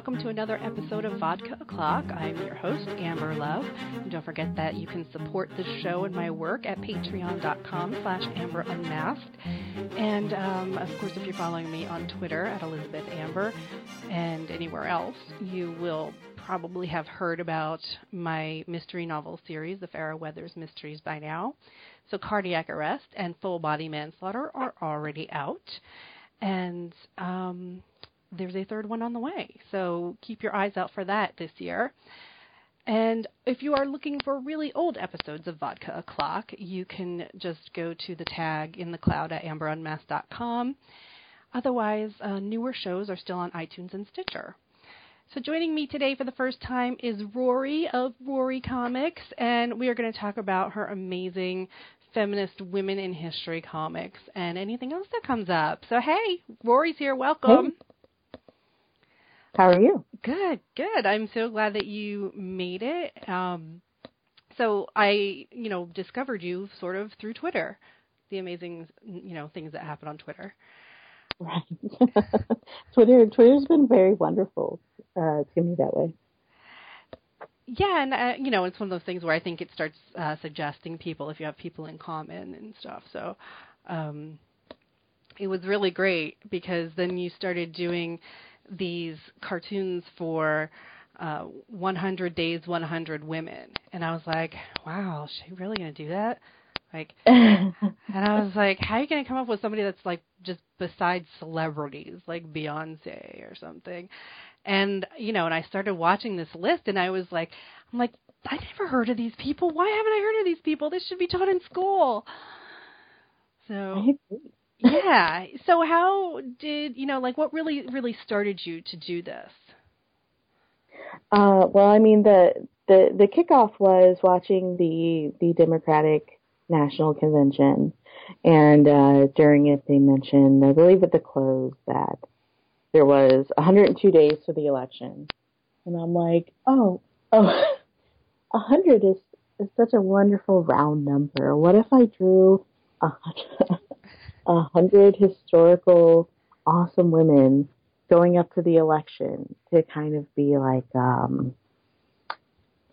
welcome to another episode of Vodka O'Clock. I'm your host, Amber Love. And don't forget that you can support the show and my work at patreon.com slash Amber Unmasked. And, um, of course, if you're following me on Twitter at Elizabeth Amber and anywhere else, you will probably have heard about my mystery novel series, the Farrah Weathers Mysteries, by now. So, Cardiac Arrest and Full Body Manslaughter are already out. And, um, there's a third one on the way. So keep your eyes out for that this year. And if you are looking for really old episodes of Vodka O'Clock, you can just go to the tag in the cloud at amberunmasked.com. Otherwise, uh, newer shows are still on iTunes and Stitcher. So joining me today for the first time is Rori of Rori Comics, and we are going to talk about her amazing feminist women in history comics and anything else that comes up. So hey, Rori's here. Welcome. Hey. How are you? Good, good. I'm so glad that you made it. Um, so I, you know, discovered you sort of through Twitter, the amazing, you know, things that happen on Twitter. Right. Twitter, Twitter's been very wonderful uh, to me that way. Yeah, and uh, you know, it's one of those things where I think it starts uh, suggesting people if you have people in common and stuff. So, um, it was really great because then you started doing these cartoons for uh, 100 Days, 100 Women. And I was like, wow, is she really going to do that? Like, and I was like, how are you going to come up with somebody that's like just besides celebrities, like Beyonce or something? And, you know, and I started watching this list and I was like, I'm like, I never heard of these people. Why haven't I heard of these people? This should be taught in school. So yeah. So how did you know? Like, what really really started you to do this? Uh, well, I mean the the the kickoff was watching the the Democratic National Convention, and uh, during it they mentioned, I believe at the close, that there was 102 days to the election, and I'm like, oh, oh, 100 is is such a wonderful round number. What if I drew a hundred? A hundred historical awesome women going up to the election to kind of be like um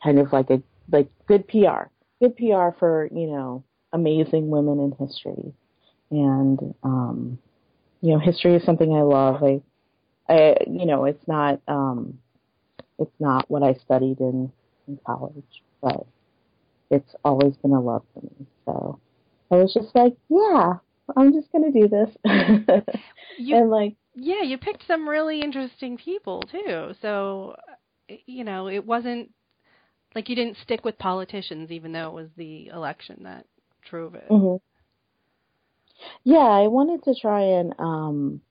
kind of like a like good PR. Good PR for, you know, amazing women in history. And um you know, history is something I love. I I you know, it's not um it's not what I studied in, in college, but it's always been a love for me. So I was just like, yeah, I'm just gonna do this. you, and like, yeah, you picked some really interesting people too. So, you know, it wasn't like you didn't stick with politicians, even though it was the election that drove it. Mm-hmm. Yeah, I wanted to try and um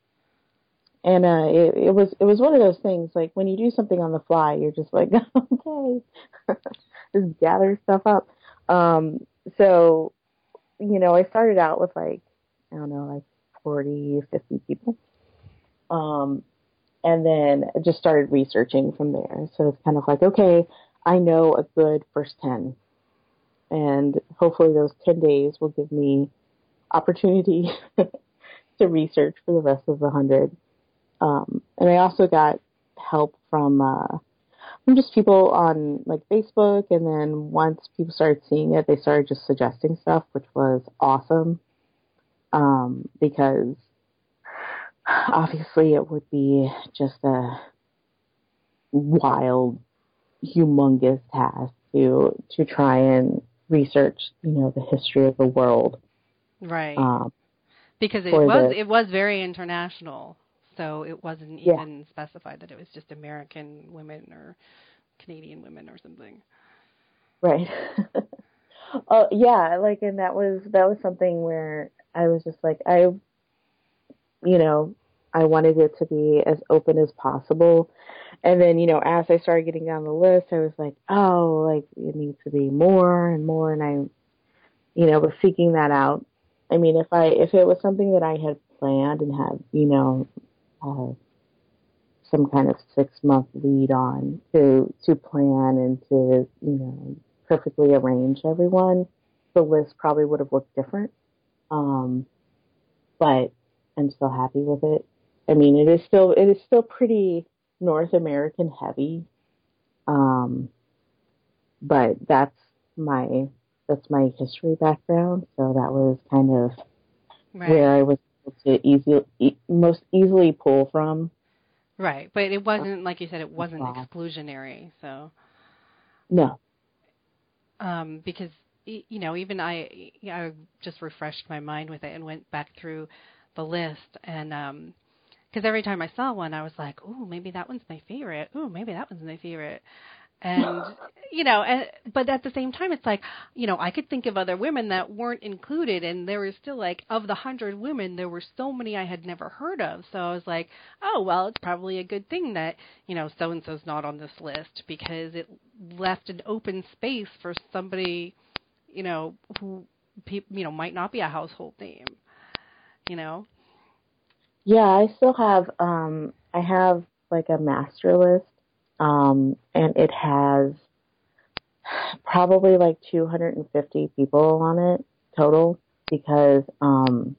and uh it, it was it was one of those things like when you do something on the fly you're just like okay just gather stuff up um so you know i started out with like I don't know, like 40, 50 people. Um, and then just started researching from there. So it's kind of like, okay, I know a good first 10. And hopefully those 10 days will give me opportunity to research for the rest of the 100. Um, and I also got help from, uh, from just people on like Facebook. And then once people started seeing it, they started just suggesting stuff, which was awesome um, because obviously it would be just a wild, humongous task to to try and research, you know, the history of the world. Right. Um, because it was the, it was very international, so it wasn't even yeah. specified that it was just American women or Canadian women or something. Right. oh yeah, like and that was that was something where I was just like, I, you know, I wanted it to be as open as possible. And then, you know, as I started getting down the list, I was like, oh, like it needs to be more and more. And I, you know, was seeking that out. I mean, if I, if it was something that I had planned and had, you know, uh, some kind of six month lead on to, to plan and to, you know, perfectly arrange everyone, the list probably would have looked different. Um, but I'm still happy with it. I mean, it is still it is still pretty North American heavy. Um, but that's my that's my history background, so that was kind of right. where I was able to easily e- most easily pull from. Right, but it wasn't like you said; it wasn't exclusionary. So no, um, because you know, even I, I just refreshed my mind with it and went back through the list and um because every time I saw one, I was like, "Ooh, maybe that one's my favorite. Ooh, maybe that one's my favorite." And you know, and, but at the same time, it's like, you know, I could think of other women that weren't included, and there was still like, of the hundred women, there were so many I had never heard of. So I was like, oh well, it's probably a good thing that you know so and so's not on this list because it left an open space for somebody, you know, who pe- you know might not be a household name, you know. Yeah, I still have um I have like a master list um and it has probably like 250 people on it total because um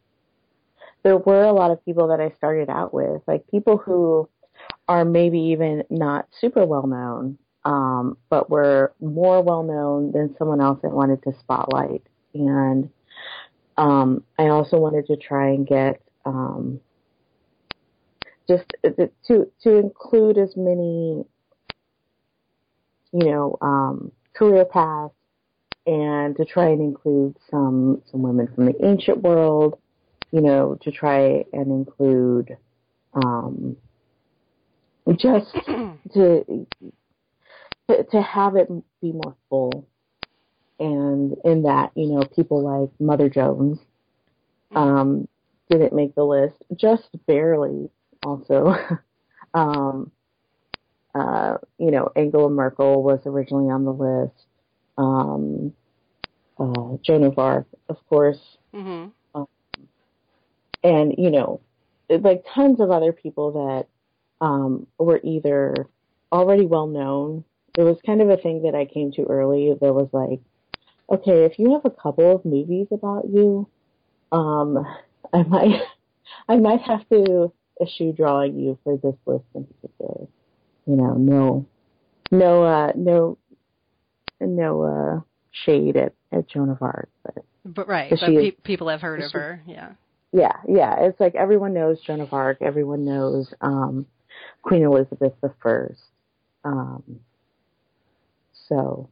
there were a lot of people that I started out with, like people who are maybe even not super well known, um, but were more well known than someone else that wanted to spotlight. And um, I also wanted to try and get um, just to to include as many you know um, career paths and to try and include some some women from the ancient world you know to try and include um, just to, to to have it be more full and in that you know people like Mother Jones um, didn't make the list just barely also. um, uh, you know, Angela Merkel was originally on the list. Um, uh, Joan of Arc, of course. Mm-hmm. Um, and, you know, like tons of other people that um, were either already well known. It was kind of a thing that I came to early. There was like, okay, if you have a couple of movies about you, um, I might, I might have to issue drawing you for this list in particular. You know, no, no, uh, no, no uh, shade at, at Joan of Arc, but but right, but pe- is, people have heard of she, her, yeah. Yeah, yeah. It's like everyone knows Joan of Arc. Everyone knows um, Queen Elizabeth the First. Um, so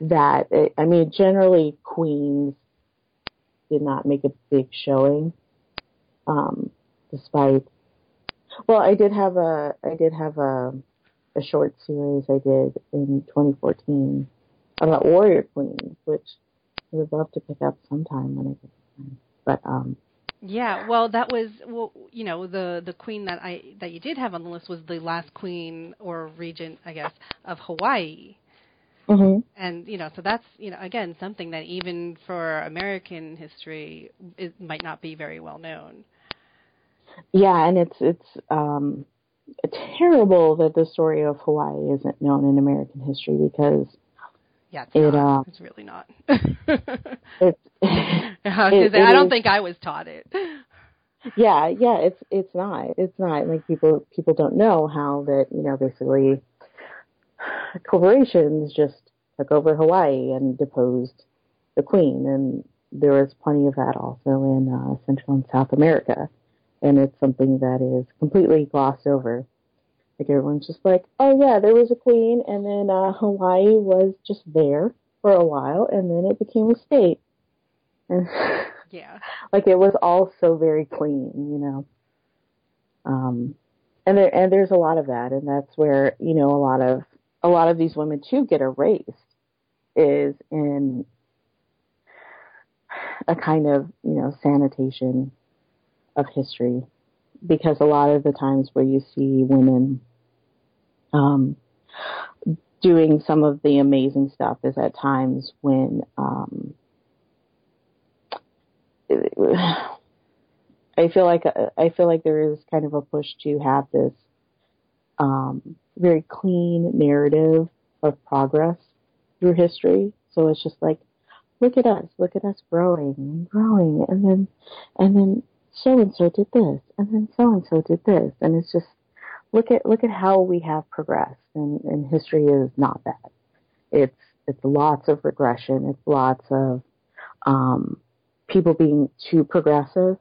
that I mean, generally queens did not make a big showing. Um, despite well I did have a I did have a a short series I did in 2014 about warrior queens, which I would love to pick up sometime when I get time. But um yeah, well, that was well, you know, the the queen that I that you did have on the list was the last queen or regent, I guess, of Hawaii. Mm-hmm. And you know, so that's you know, again, something that even for American history, it might not be very well known. Yeah, and it's it's um, terrible that the story of Hawaii isn't known in American history because yeah, it's, it. Uh, it's really not. it's, it, I don't is, think I was taught it. Yeah, yeah, it's it's not. It's not like people people don't know how that you know basically corporations just took over Hawaii and deposed the queen, and there was plenty of that also in uh, Central and South America and it's something that is completely glossed over. Like everyone's just like, oh yeah, there was a queen, and then uh, Hawaii was just there for a while, and then it became a state. And yeah, like it was all so very clean, you know. Um, and there and there's a lot of that, and that's where you know a lot of a lot of these women too get erased is in a kind of you know sanitation of history. Because a lot of the times where you see women um, doing some of the amazing stuff is at times when um, I feel like I feel like there is kind of a push to have this um, very clean narrative of progress through history. So it's just like, look at us, look at us growing and growing, and then and then so and so did this, and then so and so did this, and it's just look at look at how we have progressed, and, and history is not that. It's it's lots of regression. It's lots of um, people being too progressive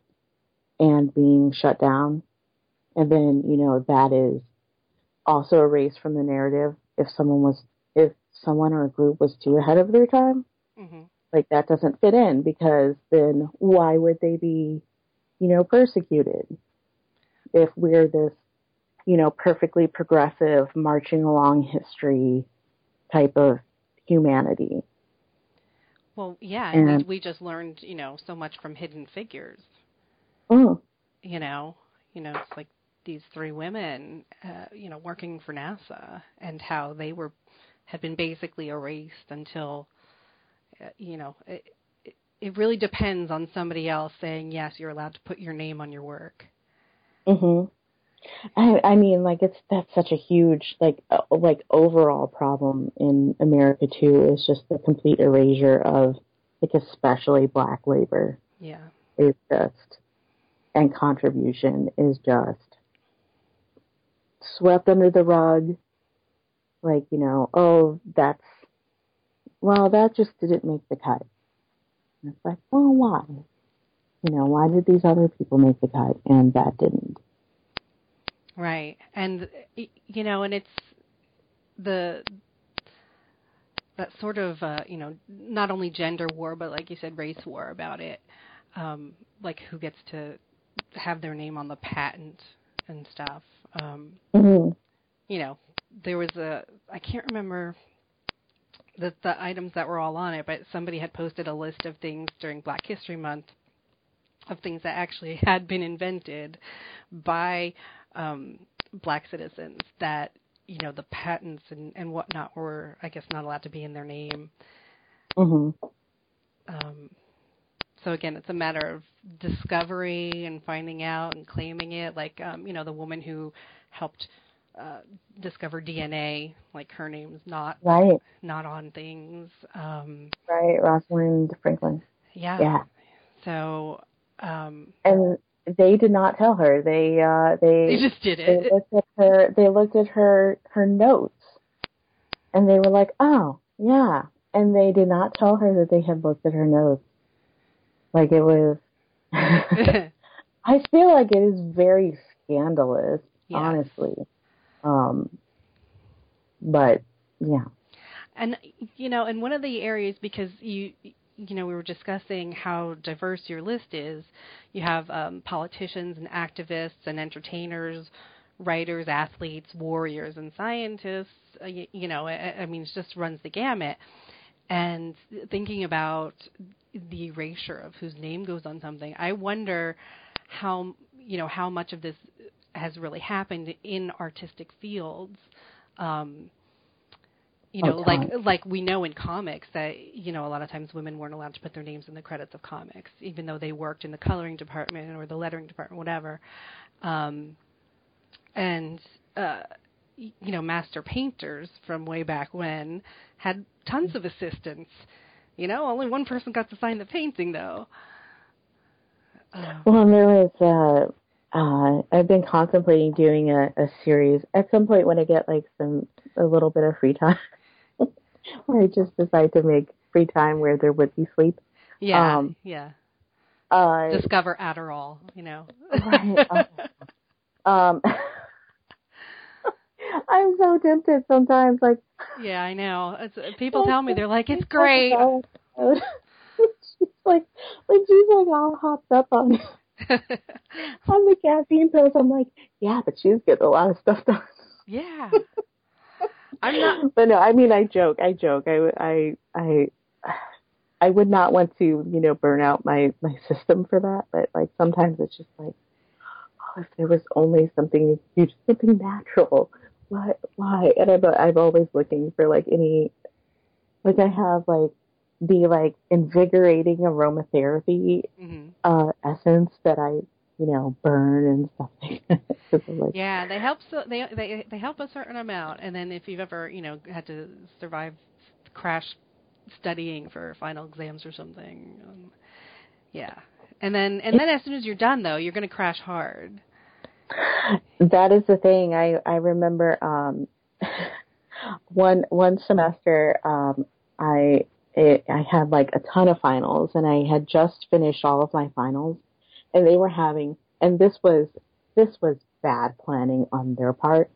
and being shut down, and then you know that is also erased from the narrative if someone was if someone or a group was too ahead of their time. Mm-hmm. Like that doesn't fit in because then why would they be, you know, persecuted if we're this, you know, perfectly progressive marching along history type of humanity. Well, yeah, and, and we, we just learned, you know, so much from Hidden Figures. Oh. You know, you know, it's like these three women, uh, you know, working for NASA, and how they were had been basically erased until, uh, you know, it, it, it really depends on somebody else saying yes, you're allowed to put your name on your work. Mhm. I, I mean, like it's that's such a huge like uh, like overall problem in America too is just the complete erasure of like especially black labor. Yeah, is just and contribution is just swept under the rug. Like you know, oh that's well that just didn't make the cut. And it's like, well, why? You know, why did these other people make the cut and that didn't? Right. And you know, and it's the that sort of uh, you know, not only gender war but like you said race war about it. Um like who gets to have their name on the patent and stuff. Um mm-hmm. you know, there was a I can't remember the the items that were all on it, but somebody had posted a list of things during Black History Month of things that actually had been invented by um, black citizens that you know the patents and and whatnot were I guess not allowed to be in their name. Mm-hmm. So again, it's a matter of discovery and finding out and claiming it. Like um, you know the woman who helped uh, discover DNA, like her name's not right, not on things. Um, right, Rosalind Franklin. Yeah. Yeah. So. Um, and they did not tell her. They uh they they just did it. They looked at her. They looked at her her notes, and they were like, "Oh, yeah." And they did not tell her that they had looked at her notes. Like it was. I feel like it is very scandalous, yeah. honestly. Um, but yeah. And you know, in one of the areas because you you know, we were discussing how diverse your list is. You have um, politicians and activists and entertainers, writers, athletes, warriors, and scientists. Uh, you, you, know, I, I mean, it just runs the gamut. And thinking about the erasure of whose name goes on something, I wonder how you know how much of this has really happened in artistic fields. Um, you know, like like we know in comics that you know a lot of times women weren't allowed to put their names in the credits of comics, even though they worked in the coloring department or the lettering department, whatever. Um, and uh, you know, master painters from way back when had tons of assistants. You know, only one person got to sign the painting though. Uh, well, there was. Uh, uh, I've been contemplating doing a, a series at some point when I get like some a little bit of free time. or I just decide to make free time where there would be sleep. Yeah, um, yeah. Uh, Discover Adderall, you know. right, uh, um, I'm so tempted sometimes. Like, yeah, I know. It's, uh, people tell me they're like, it's great. she's like, when she's like all hopped up on on the caffeine pills, I'm like, yeah, but she's getting a lot of stuff done. Yeah. I'm not. But no, I mean, I joke. I joke. I, I, I, I would not want to, you know, burn out my my system for that. But like sometimes it's just like, oh, if there was only something something natural. Why? Why? And I'm I'm always looking for like any, like I have like the like invigorating aromatherapy mm-hmm. uh essence that I you know, burn and stuff like that. like, yeah, they help. So they they they help a certain amount, and then if you've ever you know had to survive crash studying for final exams or something, um, yeah, and then and then as soon as you're done though, you're going to crash hard. That is the thing. I I remember um, one one semester um, I it, I had like a ton of finals, and I had just finished all of my finals, and they were having, and this was this was bad planning on their part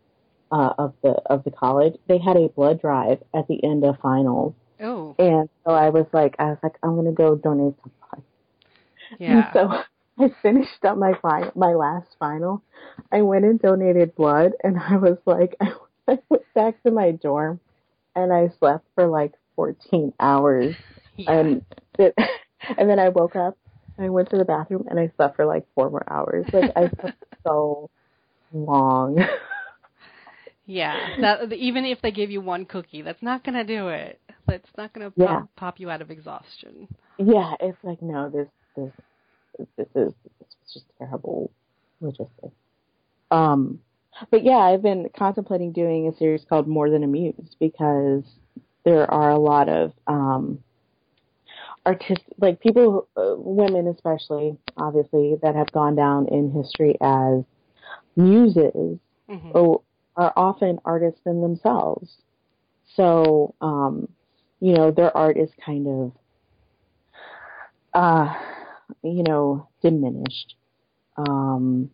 uh, of the of the college. They had a blood drive at the end of finals. Oh. And so I was like, I was like, I'm gonna go donate some blood. Yeah. And so I finished up my fi- my last final. I went and donated blood, and I was like, I went back to my dorm, and I slept for like 14 hours, yeah. and it, and then I woke up. And I went to the bathroom and I slept for like four more hours. Like I slept so long. Yeah, that even if they give you one cookie, that's not going to do it. That's not going to Yeah. pop, pop you out of exhaustion. Yeah, it's like no, this this this is this is just terrible logistics. Um, but yeah, I've been contemplating doing a series called More Than Amused because there are a lot of um, artistic, like people, uh, women especially, obviously, that have gone down in history as muses hmm or are often artists in themselves. So, um, you know, their art is kind of, uh, you know, diminished, um,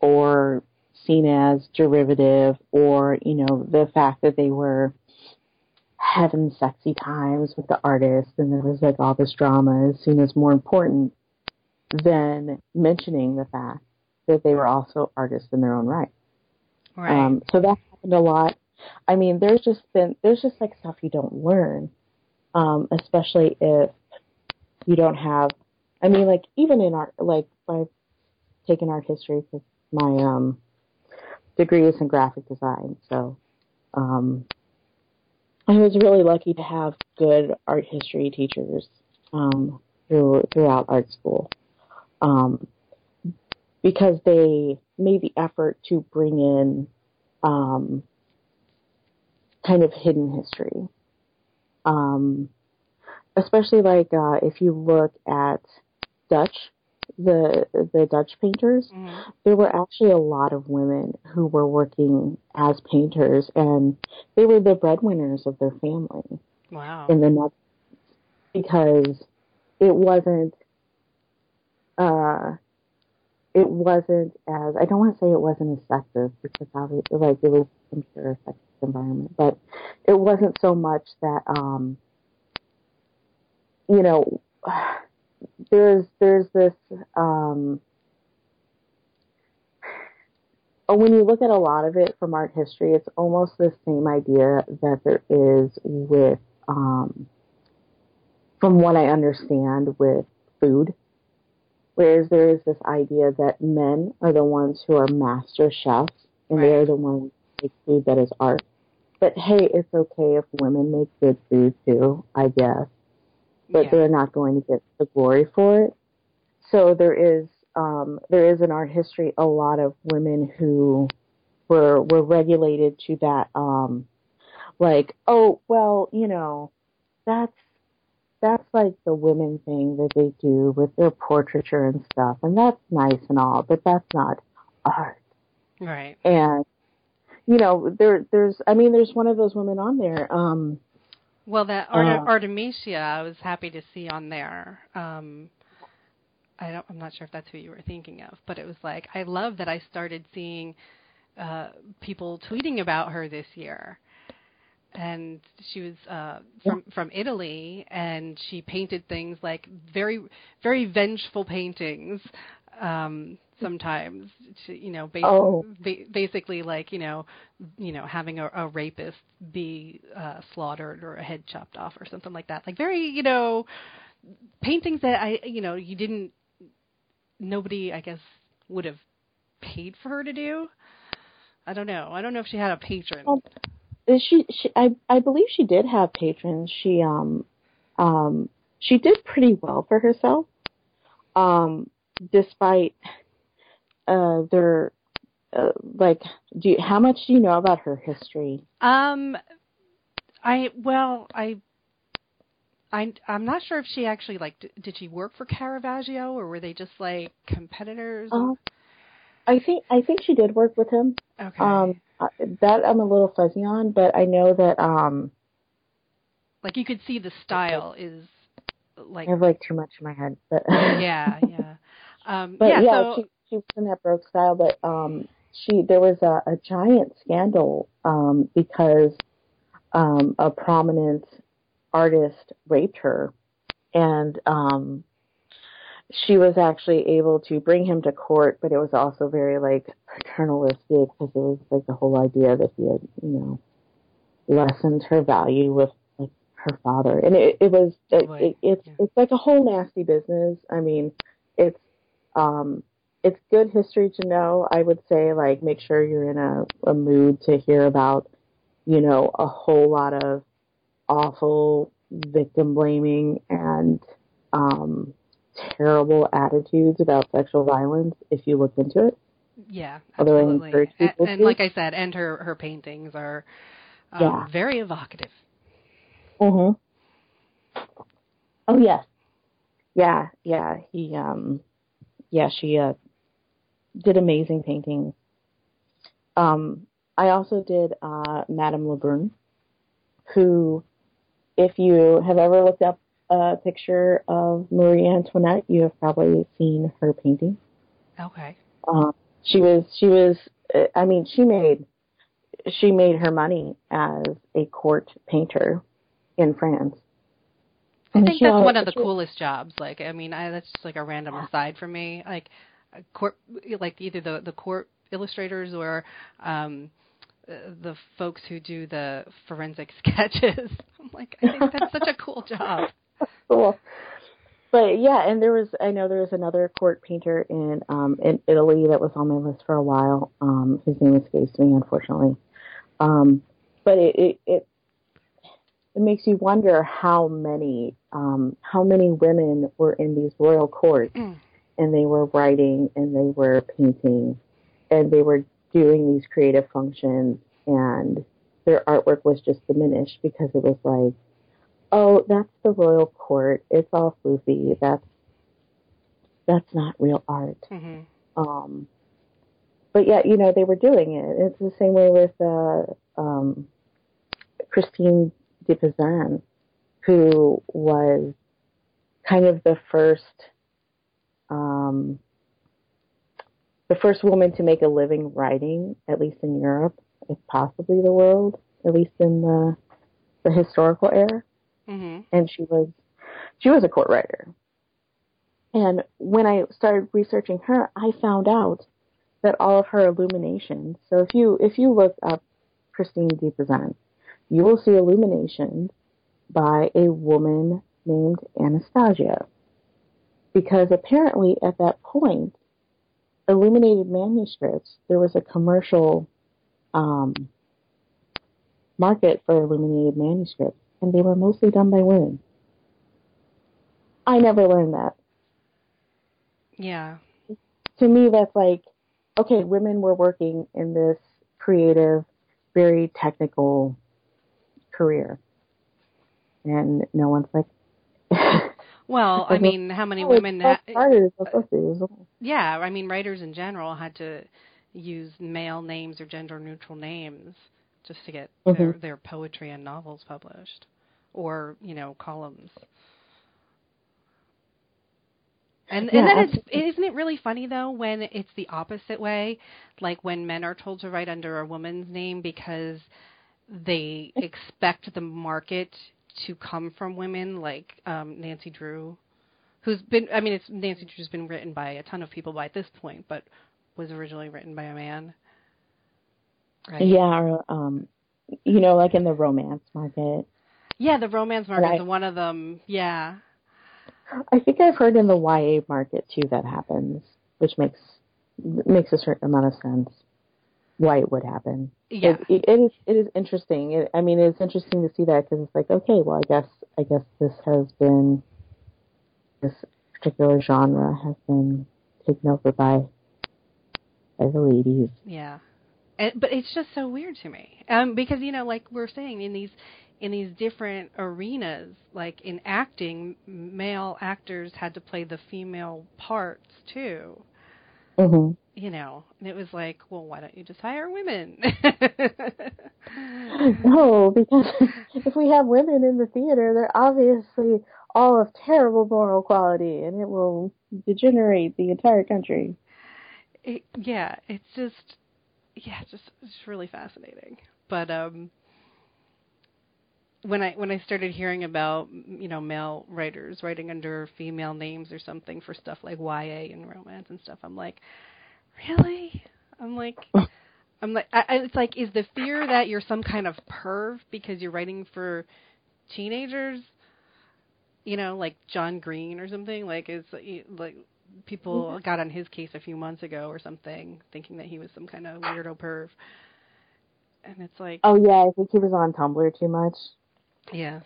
or seen as derivative, or, you know, the fact that they were having sexy times with the artist and there was like all this drama is seen as more important than mentioning the fact that they were also artists in their own right. Right. Um, so that happened a lot. I mean, there's just been there's just like stuff you don't learn, um, especially if you don't have. I mean, like even in art, like I've taken art history because my um, degree is in graphic design, so um, I was really lucky to have good art history teachers um, through, throughout art school. Um, because they made the effort to bring in um, kind of hidden history. Um, especially like uh, if you look at Dutch, the the Dutch painters, Mhm. there were actually a lot of women who were working as painters, and they were the breadwinners of their family Wow. in the Netherlands because it wasn't uh it wasn't as I don't want to say it wasn't as sexist because obviously like it was I'm sure a sexist environment, but it wasn't so much that um you know there's there's this um oh, when you look at a lot of it from art history, it's almost the same idea that there is with um from what I understand with food. Whereas there is this idea that men are the ones who are master chefs and Right. they're the ones who make food that is art. But hey, it's okay if women make good food too, I guess. But Yeah. they're not going to get the glory for it. So there is um, there is in art history a lot of women who were were regulated to that um, like, oh well, you know, that's that's like the women thing that they do with their portraiture and stuff, and that's nice and all, but that's not art. Right. And you know, there there's I mean, there's one of those women on there. Um, Well, that Art- Uh, Artemisia, I was happy to see on there. Um, I don't, I'm not sure if that's who you were thinking of, but it was like I love that I started seeing uh, people tweeting about her this year. And she was uh, from from Italy, and she painted things like very very vengeful paintings. Um, sometimes, to, you know, ba- Oh. ba- basically like you know, you know, having a, a rapist be uh, slaughtered or a head chopped off or something like that. Like very, you know, paintings that I, you know, you didn't, nobody, I guess, would have paid for her to do. I don't know. I don't know if she had a patron. Well, is she, she I I believe she did have patrons. She um um she did pretty well for herself. Um despite uh their uh, like do you, how much do you know about her history? Um, I well, I, I, I'm not sure if she actually like d- did she work for Caravaggio or were they just like competitors? Um, I think I think she did work with him. Okay. Um, uh, that I'm a little fuzzy on, but I know that um, like you could see the style is like I have like too much in my head, but yeah, yeah. Um, but yeah, yeah, so she she was in that Baroque style, but um, she there was a, a giant scandal um because um a prominent artist raped her, and um she was actually able to bring him to court, but it was also very like paternalistic because it was like the whole idea that he had, you know, lessened her value with like her father, and it, it was it, it, it's it's like a whole nasty business. I mean, it's um it's good history to know. I would say like make sure you're in a, a mood to hear about, you know, a whole lot of awful victim blaming and um terrible attitudes about sexual violence if you look into it. yeah, absolutely. encourage A- people and like I said, and her her paintings are um, Yeah. very evocative. Mhm. Oh yes. Yeah, yeah. He um yeah, she uh did amazing paintings. Um I also did uh Madame Lebrun, who if you have ever looked up a picture of Marie Antoinette, you have probably seen her painting. Okay. Um, she was she was I mean she made she made her money as a court painter in France. I think that's one of the coolest jobs. Like, I mean, I, that's just like a random aside for me. Like, a court, like either the the court illustrators or um, uh, the folks who do the forensic sketches. I'm like, I think that's such a cool job. cool. But yeah, and there was I know there was another court painter in um in Italy that was on my list for a while. Um his name escapes me unfortunately. Um but it it it, it makes you wonder how many um how many women were in these royal courts Mm. And they were writing and they were painting and they were doing these creative functions and their artwork was just diminished because it was like oh, that's the royal court. It's all floofy. That's that's not real art. hmm Um, but yet, you know, they were doing it. It's the same way with uh, um, Christine de Pizan, who was kind of the first um, the first woman to make a living writing, at least in Europe, if possibly the world, at least in the the historical era hmm and she was she was a court writer. And when I started researching her, I found out that all of her illuminations. So if you if you look up Christine de Pizan, you will see illuminations by a woman named Anastasia. Because apparently at that point, illuminated manuscripts, there was a commercial um, market for illuminated manuscripts, and they were mostly done by women. I never learned that. Yeah. To me, that's like, okay, women were working in this creative, very technical career. And no one's like, Well, I mean, how many women? it's Ha- so hard, it's supposed to be. yeah, I mean, writers in general had to use male names or gender neutral names just to get their, Mhm. their poetry and novels published, or you know, columns. And Yeah, and then it's isn't it really funny though when it's the opposite way, like when men are told to write under a woman's name because they expect the market to come from women, like um, Nancy Drew, who's been I mean it's Nancy Drew's been written by a ton of people by this point, but was originally written by a man. Right? Yeah, or, um, you know, like in the romance market. Yeah, the romance market is one of them. Yeah. I think I've heard in the YA market too that happens, which makes makes a certain amount of sense why it would happen. Yeah. It, it is it is interesting. It, I mean, it's interesting to see that because it's like, okay, well, I guess I guess this has been this particular genre has been taken over by by the ladies. Yeah. And, but it's just so weird to me. Um because you know like we're saying in these in these different arenas like in acting male actors had to play the female parts too. Mm-hmm. You know, and it was like, well, why don't you just hire women? no, because if we have women in the theater, they're obviously all of terrible moral quality, and it will degenerate the entire country. It, yeah, it's just, yeah, it's just it's really fascinating. But um, when I when I started hearing about you know male writers writing under female names or something for stuff like YA and romance and stuff, I'm like, really? I'm like, I'm like, I, it's like, is the fear that you're some kind of perv because you're writing for teenagers? You know, like John Green or something. Like, is like people mm-hmm. got on his case a few months ago or something, thinking that he was some kind of weirdo perv. And it's like, oh yeah, I think he was on Tumblr too much. Yeah.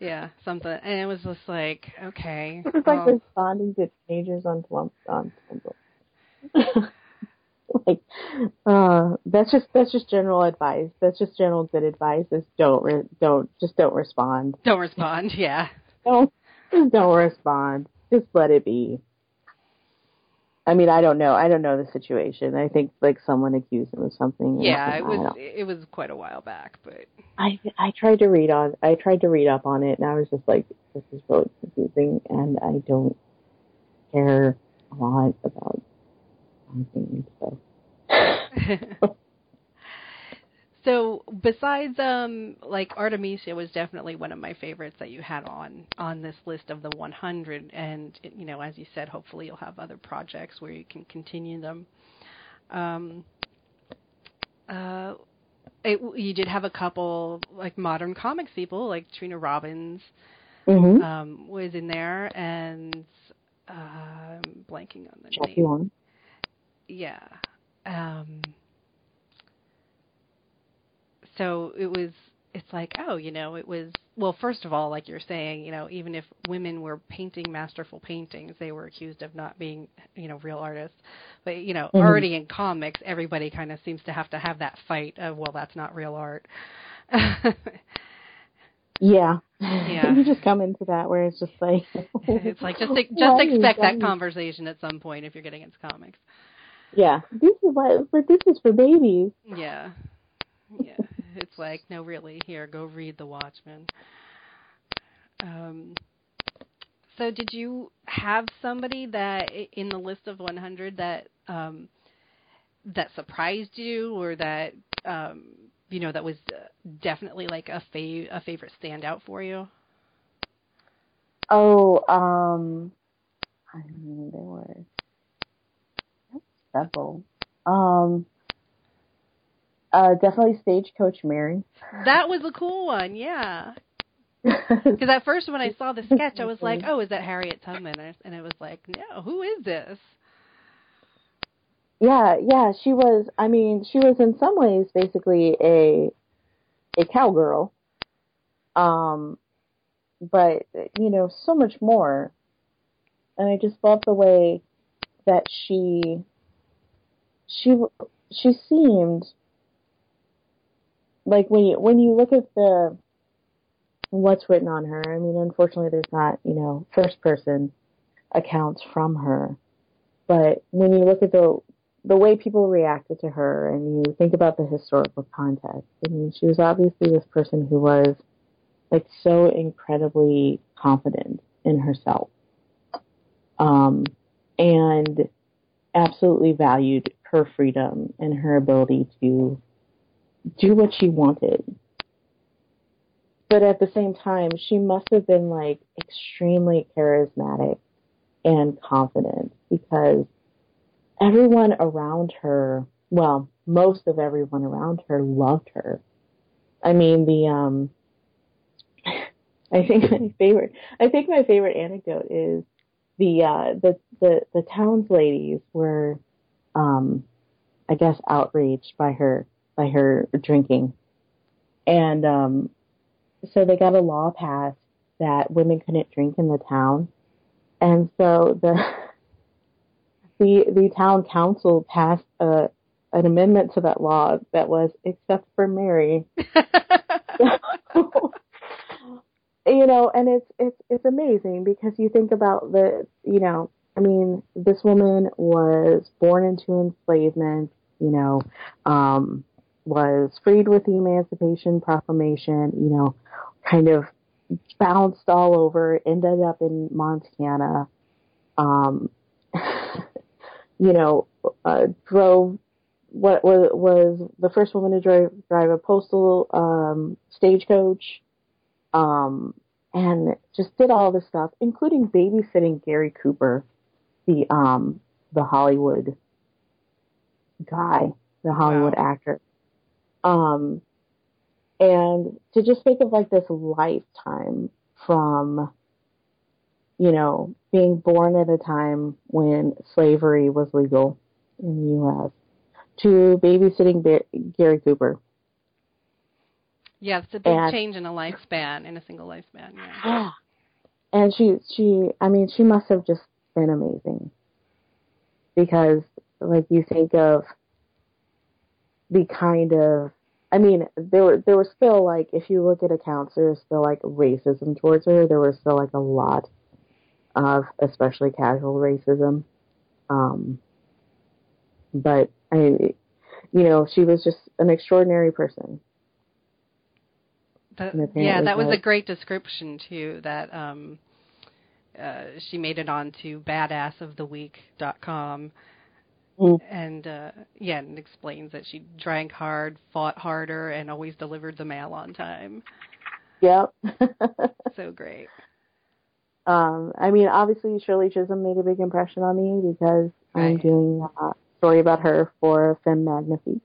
Yeah, something, and it was just like, okay. It was like responding to teenagers on on Tumblr. like, uh, that's just that's just general advice. That's just general good advice. Is don't re- don't just don't respond. Don't respond. Yeah. don't just don't respond. Just let it be. I mean, I don't know. I don't know the situation. I think like someone accused him of something. Yeah, it was it was quite a while back, but I I tried to read on I tried to read up on it, and I was just like, this is really confusing, and I don't care a lot about anything. So. So besides um like Artemisia was definitely one of my favorites that you had on on this list of the 100 and you know as you said hopefully you'll have other projects where you can continue them. Um uh it, you did have a couple like modern comics people like Trina Robbins mm-hmm. um was in there and uh, I'm blanking on the Jackie name. Long. Yeah. Um so it was it's like oh you know it was well first of all like you're saying you know even if women were painting masterful paintings they were accused of not being you know real artists. But you know mm-hmm. already in comics everybody kind of seems to have to have that fight of well that's not real art. Yeah. Yeah. You just come into that where it's just like it's like just just expect that conversation at some point if you're getting into comics. Yeah. This is what but this is for babies. Yeah. Yeah it's like, no, really, here, go read The Watchmen. Um, so, did you have somebody that in the list of 100 that um, that surprised you, or that um, you know that was definitely like a fav- a favorite standout for you? Oh, um, I mean, there were several. Um, uh, definitely Stagecoach Mary. That was a cool one, yeah. Because at first, when I saw the sketch, I was like, "Oh, is that Harriet Tubman?" And it was like, "No, who is this?" Yeah, yeah, she was. I mean, she was in some ways basically a a cowgirl, um, but you know, so much more. And I just love the way that she she she seemed like when you when you look at the what's written on her, I mean, unfortunately, there's not you know first person accounts from her, but when you look at the the way people reacted to her and you think about the historical context, I mean, she was obviously this person who was like so incredibly confident in herself, um, and absolutely valued her freedom and her ability to do what she wanted. But at the same time, she must have been like extremely charismatic and confident because everyone around her, well, most of everyone around her loved her. I mean, the, um, I think my favorite, I think my favorite anecdote is the, uh, the, the, the town's ladies were, um, I guess outraged by her by her drinking. And um, so they got a law passed that women couldn't drink in the town. And so the the the town council passed a an amendment to that law that was except for Mary. you know, and it's it's it's amazing because you think about the you know I mean, this woman was born into enslavement, you know, um, was freed with the Emancipation Proclamation, you know, kind of bounced all over, ended up in Montana, um, you know, uh, drove what was, was the first woman to drive, drive a postal um, stagecoach, um, and just did all this stuff, including babysitting Gary Cooper, the um, the Hollywood guy, the Hollywood Wow. actor. Um, and to just think of like this lifetime from, you know, being born at a time when slavery was legal in the U.S. to babysitting Ba- Gary Cooper. Yeah, it's a big And- change in a lifespan, in a single lifespan. Yeah. Yeah. And she, she, I mean, she must have just been amazing. Because, like, you think of the kind of, I mean, there were, there was still, like, if you look at accounts, there was still, like, racism towards her. There was still, like, a lot of, especially casual racism. Um, but, I mean, you know, she was just an extraordinary person. That- yeah, that was a great description too. That um, uh, she made it on to badassoftheweek.com. Mm. And uh, yeah, and explains that she drank hard, fought harder, and always delivered the mail on time. Yep. So great. Um, I mean, obviously Shirley Chisholm made a big impression on me because I'm doing a story about her for Femme Magnifique.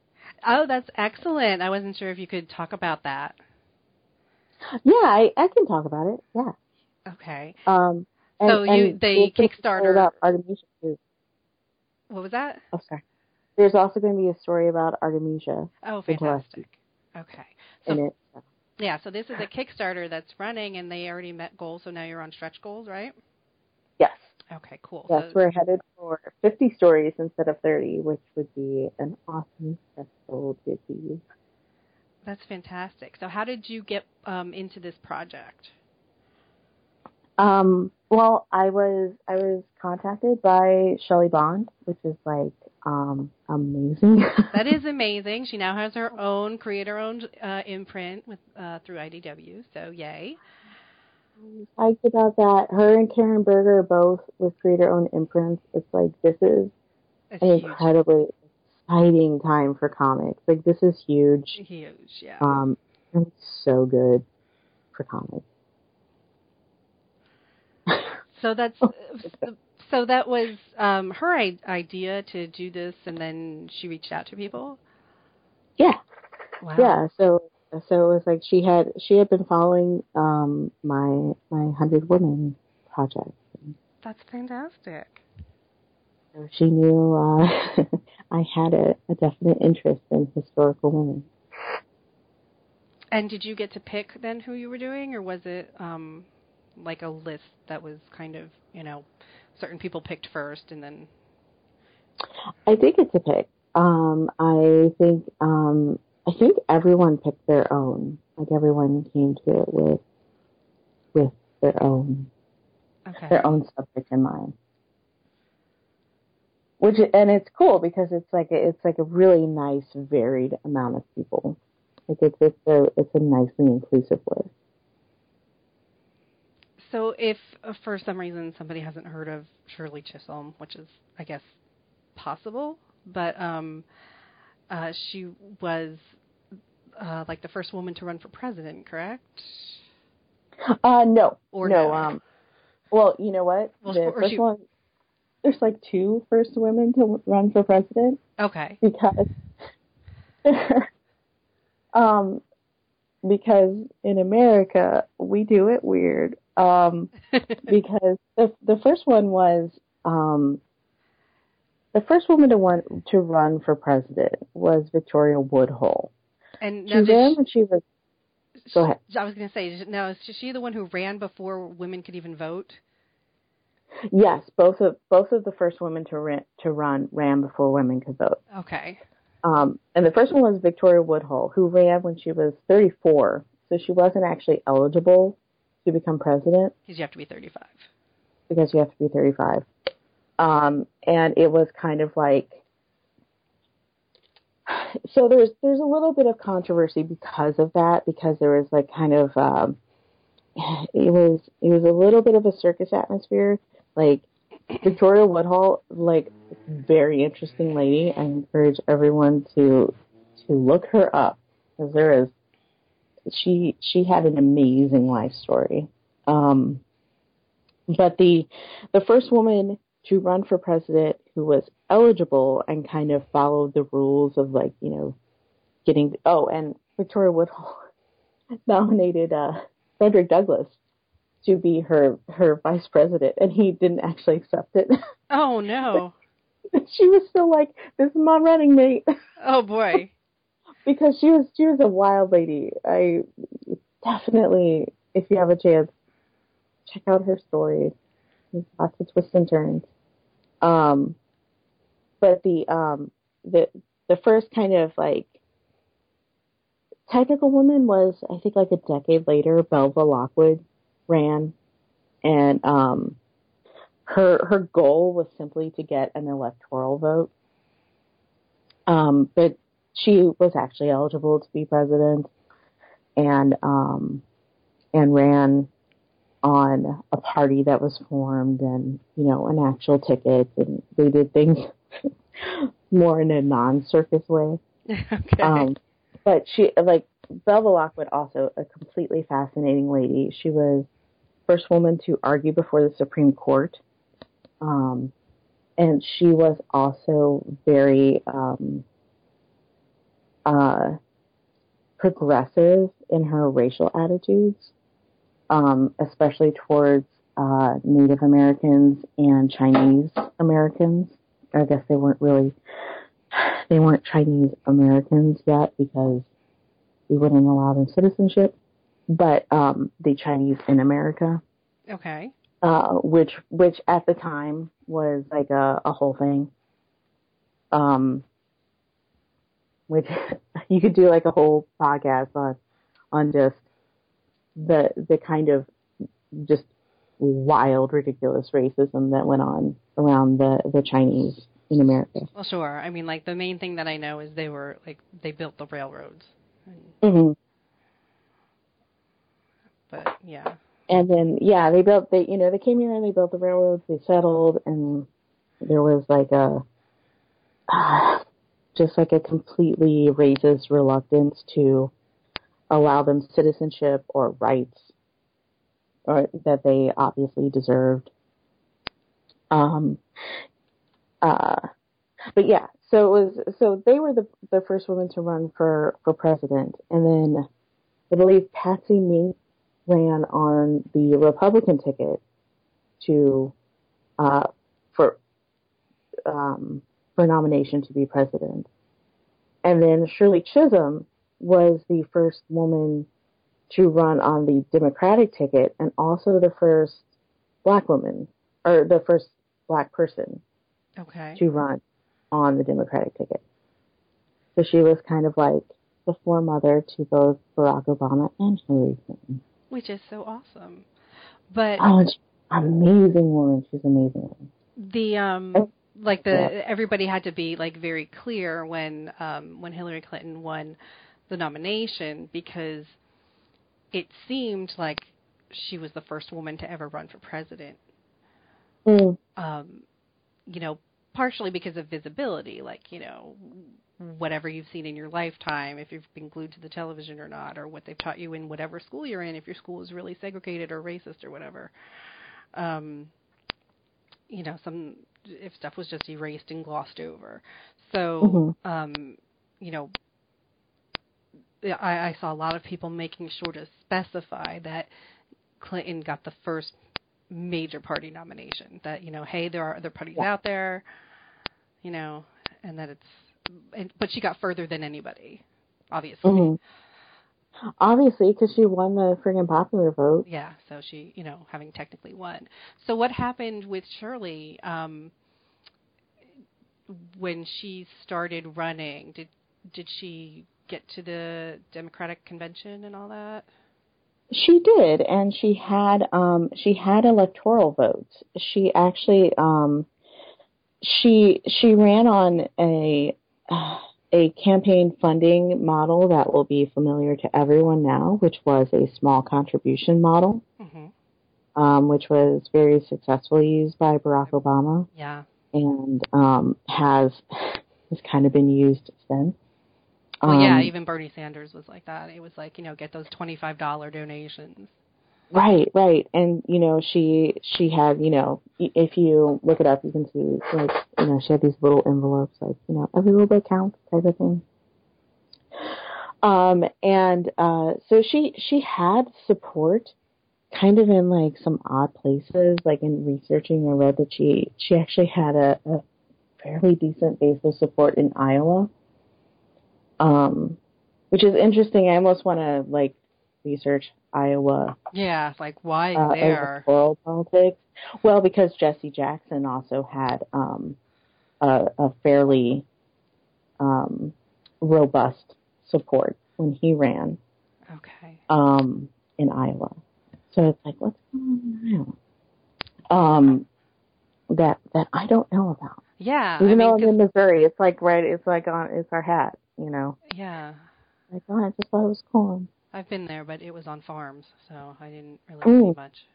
Oh, that's excellent. I wasn't sure if you could talk about that. Yeah, I, I can talk about it. Yeah. Okay. Um, and, So you- they there's a story Kickstarter- about Artemisia too. What was that? Oh, sorry. There's also going to be a story about Artemisia Oh, fantastic. Okay. So in it. yeah, so this is a Kickstarter that's running, and they already met goals. So now you're on stretch goals, right? Yes. Okay, cool. Yes, so, we're headed for 50 stories instead of 30, which would be an awesome stretch goal to achieve. That's fantastic. So how did you get um, into this project? Um, well, I was I was contacted by Shelly Bond, which is like um amazing. That is amazing. She now has her own creator-owned uh, imprint with uh, through IDW. So yay! I'm psyched about that. Her and Karen Berger both with creator owned imprints. It's like this is an huge. incredibly exciting time for comics. Like this is huge. Huge, yeah. Um, and it's so good for comics. So that's so that was um, her I- idea to do this, and then she reached out to people. Yeah. Wow. Yeah, so so it was like she had she had been following um my my hundred women project. That's fantastic. So she knew uh I had a, a definite interest in historical women. And did you get to pick then who you were doing, or was it um, like a list that was kind of you know certain people picked first, and then I think it's a pick. Um I think um I think everyone picked their own. Like everyone came to it with with their own okay, their own subject in mind. Which and it's cool because it's like a, it's like a really nice varied amount of people. Like it's it's a it's a nicely inclusive list. So if uh, for some reason somebody hasn't heard of Shirley Chisholm, which is I guess possible, but um, uh, she was uh, like the first woman to run for president, correct? Uh no. Or no, no. um well, you know what? Well, the first she- one there's like two first women to run for president Okay. because um because in America we do it weird. Um because the the first one was um the first woman to run to run for president was Victoria Woodhull. and She ran she- when she was go ahead. I was going to say, now is she the one who ran before women could even vote? Yes, both of both of the first women to run to run ran before women could vote. Okay. Um, and the first one was Victoria Woodhull, who ran when she was 34, so she wasn't actually eligible to become president Because you have to be 35. because you have to be 35. Um, and it was kind of like, so there's there's a little bit of controversy because of that because there was like kind of um, it was it was a little bit of a circus atmosphere like Victoria Woodhull like very interesting lady I encourage everyone to to look her up because there is she she had an amazing life story um, but the the first woman to run for president who was eligible and kind of followed the rules of like, you know, getting, oh, and Victoria Woodhull nominated, uh, Frederick Douglass to be her, her vice president and he didn't actually accept it. Oh no. she was still like, this is my running mate. Oh boy. Because she was, she was a wild lady. I definitely, if you have a chance, check out her story. Lots of twists and turns. Um, but the um, the the first kind of like technical woman was I think like a decade later. Belva Lockwood ran, and um, her her goal was simply to get an electoral vote. Um, but she was actually eligible to be president, and um, and ran on a party that was formed and, you know, an actual ticket and they did things more in a non-circus way. okay. Um, but she, like, Belva Lockwood also a completely fascinating lady. She was first woman to argue before the Supreme Court. Um, and she was also very, um, uh, progressive in her racial attitudes um, especially towards uh, Native Americans and Chinese Americans. I guess they weren't really they weren't Chinese Americans yet because we wouldn't allow them citizenship, but um, the Chinese in America. Okay. Uh, which which at the time was like a, a whole thing. Um, which you could do like a whole podcast on on just the the kind of just wild, ridiculous racism that went on around the the Chinese in America. Well, sure. I mean, like the main thing that I know is they were like they built the railroads. Mm-hmm. But yeah. And then yeah, they built they you know they came here and they built the railroads. They settled, and there was like a uh, just like it completely raises reluctance to allow them citizenship or rights or that they obviously deserved. Um, uh, but yeah, so it was, so they were the, the first woman to run for, for president. And then I believe Patsy Mink ran on the Republican ticket to, uh, for, um, for nomination to be president. And then Shirley Chisholm was the first woman to run on the Democratic ticket and also the first black woman or the first black person okay. to run on the Democratic ticket. So she was kind of like the foremother to both Barack Obama and Hillary Clinton. Which is so awesome. But oh, amazing woman. She's amazing. The um like the yeah. everybody had to be like very clear when um when Hillary Clinton won the nomination because it seemed like she was the first woman to ever run for president. Mm. Um, you know, partially because of visibility, like, you know, whatever you've seen in your lifetime, if you've been glued to the television or not, or what they've taught you in whatever school you're in, if your school is really segregated or racist or whatever. Um, you know, some if stuff was just erased and glossed over. So, mm-hmm. um, you know, I, I saw a lot of people making sure to specify that Clinton got the first major party nomination. That you know, hey, there are other parties yeah. out there, you know, and that it's, and, but she got further than anybody, obviously. Mm-hmm. Obviously, because she won the friggin' popular vote. Yeah, so she, you know, having technically won. So what happened with Shirley um, when she started running? Did did she get to the Democratic convention and all that? She did, and she had um, she had electoral votes. She actually um, she she ran on a a campaign funding model that will be familiar to everyone now, which was a small contribution model, mm-hmm. um, which was very successfully used by Barack Obama. Yeah, and um, has has kind of been used since. Well, um, yeah, even Bernie Sanders was like that. It was like you know, get those twenty five dollar donations. Right, right, and you know, she she had you know, if you look it up, you can see like you know, she had these little envelopes, like you know, every little bit counts type of thing. Um, and uh, so she she had support, kind of in like some odd places. Like in researching, I read that she she actually had a, a fairly decent base of support in Iowa um, which is interesting. I almost want to like research Iowa. Yeah, like why uh, there? World politics. Well, because Jesse Jackson also had um, a, a fairly um, robust support when he ran. Okay. Um, in Iowa, so it's like what's going on Um, that that I don't know about. Yeah, even I mean, though I'm in Missouri, it's like right, it's like on, it's our hat you know. Yeah. Like, oh, I just thought it was corn. I've been there, but it was on farms, so I didn't really mm. see much.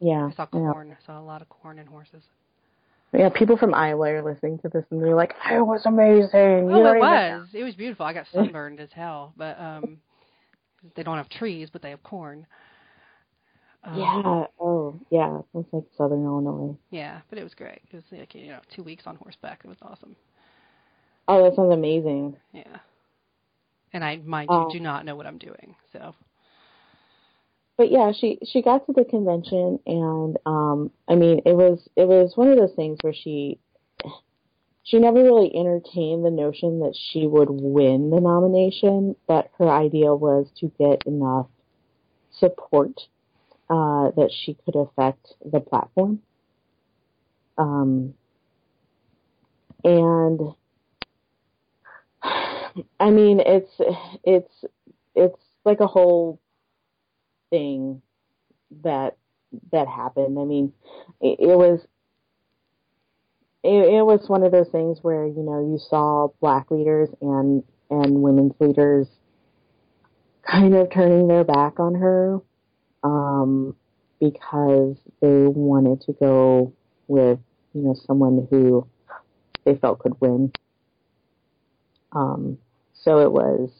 Yeah. I saw corn. I saw a lot of corn and horses. Yeah, people from Iowa are listening to this and they're like, "Iowa's amazing." Well, it was. It was beautiful. I got sunburned as hell, but um, they don't have trees, but they have corn. Um, yeah. Oh, yeah. It was like Southern Illinois. Yeah, but it was great. It was like you know two weeks on horseback. It was awesome. Oh, that sounds amazing. Yeah. And I, mind you, do not know what I'm doing. So. But yeah, she she got to the convention, and um, I mean, it was it was one of those things where she she never really entertained the notion that she would win the nomination, but her idea was to get enough support uh, that she could affect the platform. Um, and I mean, it's it's it's like a whole thing that that happened. I mean, it, it was it, it was one of those things where you know you saw black leaders and and women's leaders kind of turning their back on her um, because they wanted to go with you know someone who they felt could win. Um, so it was,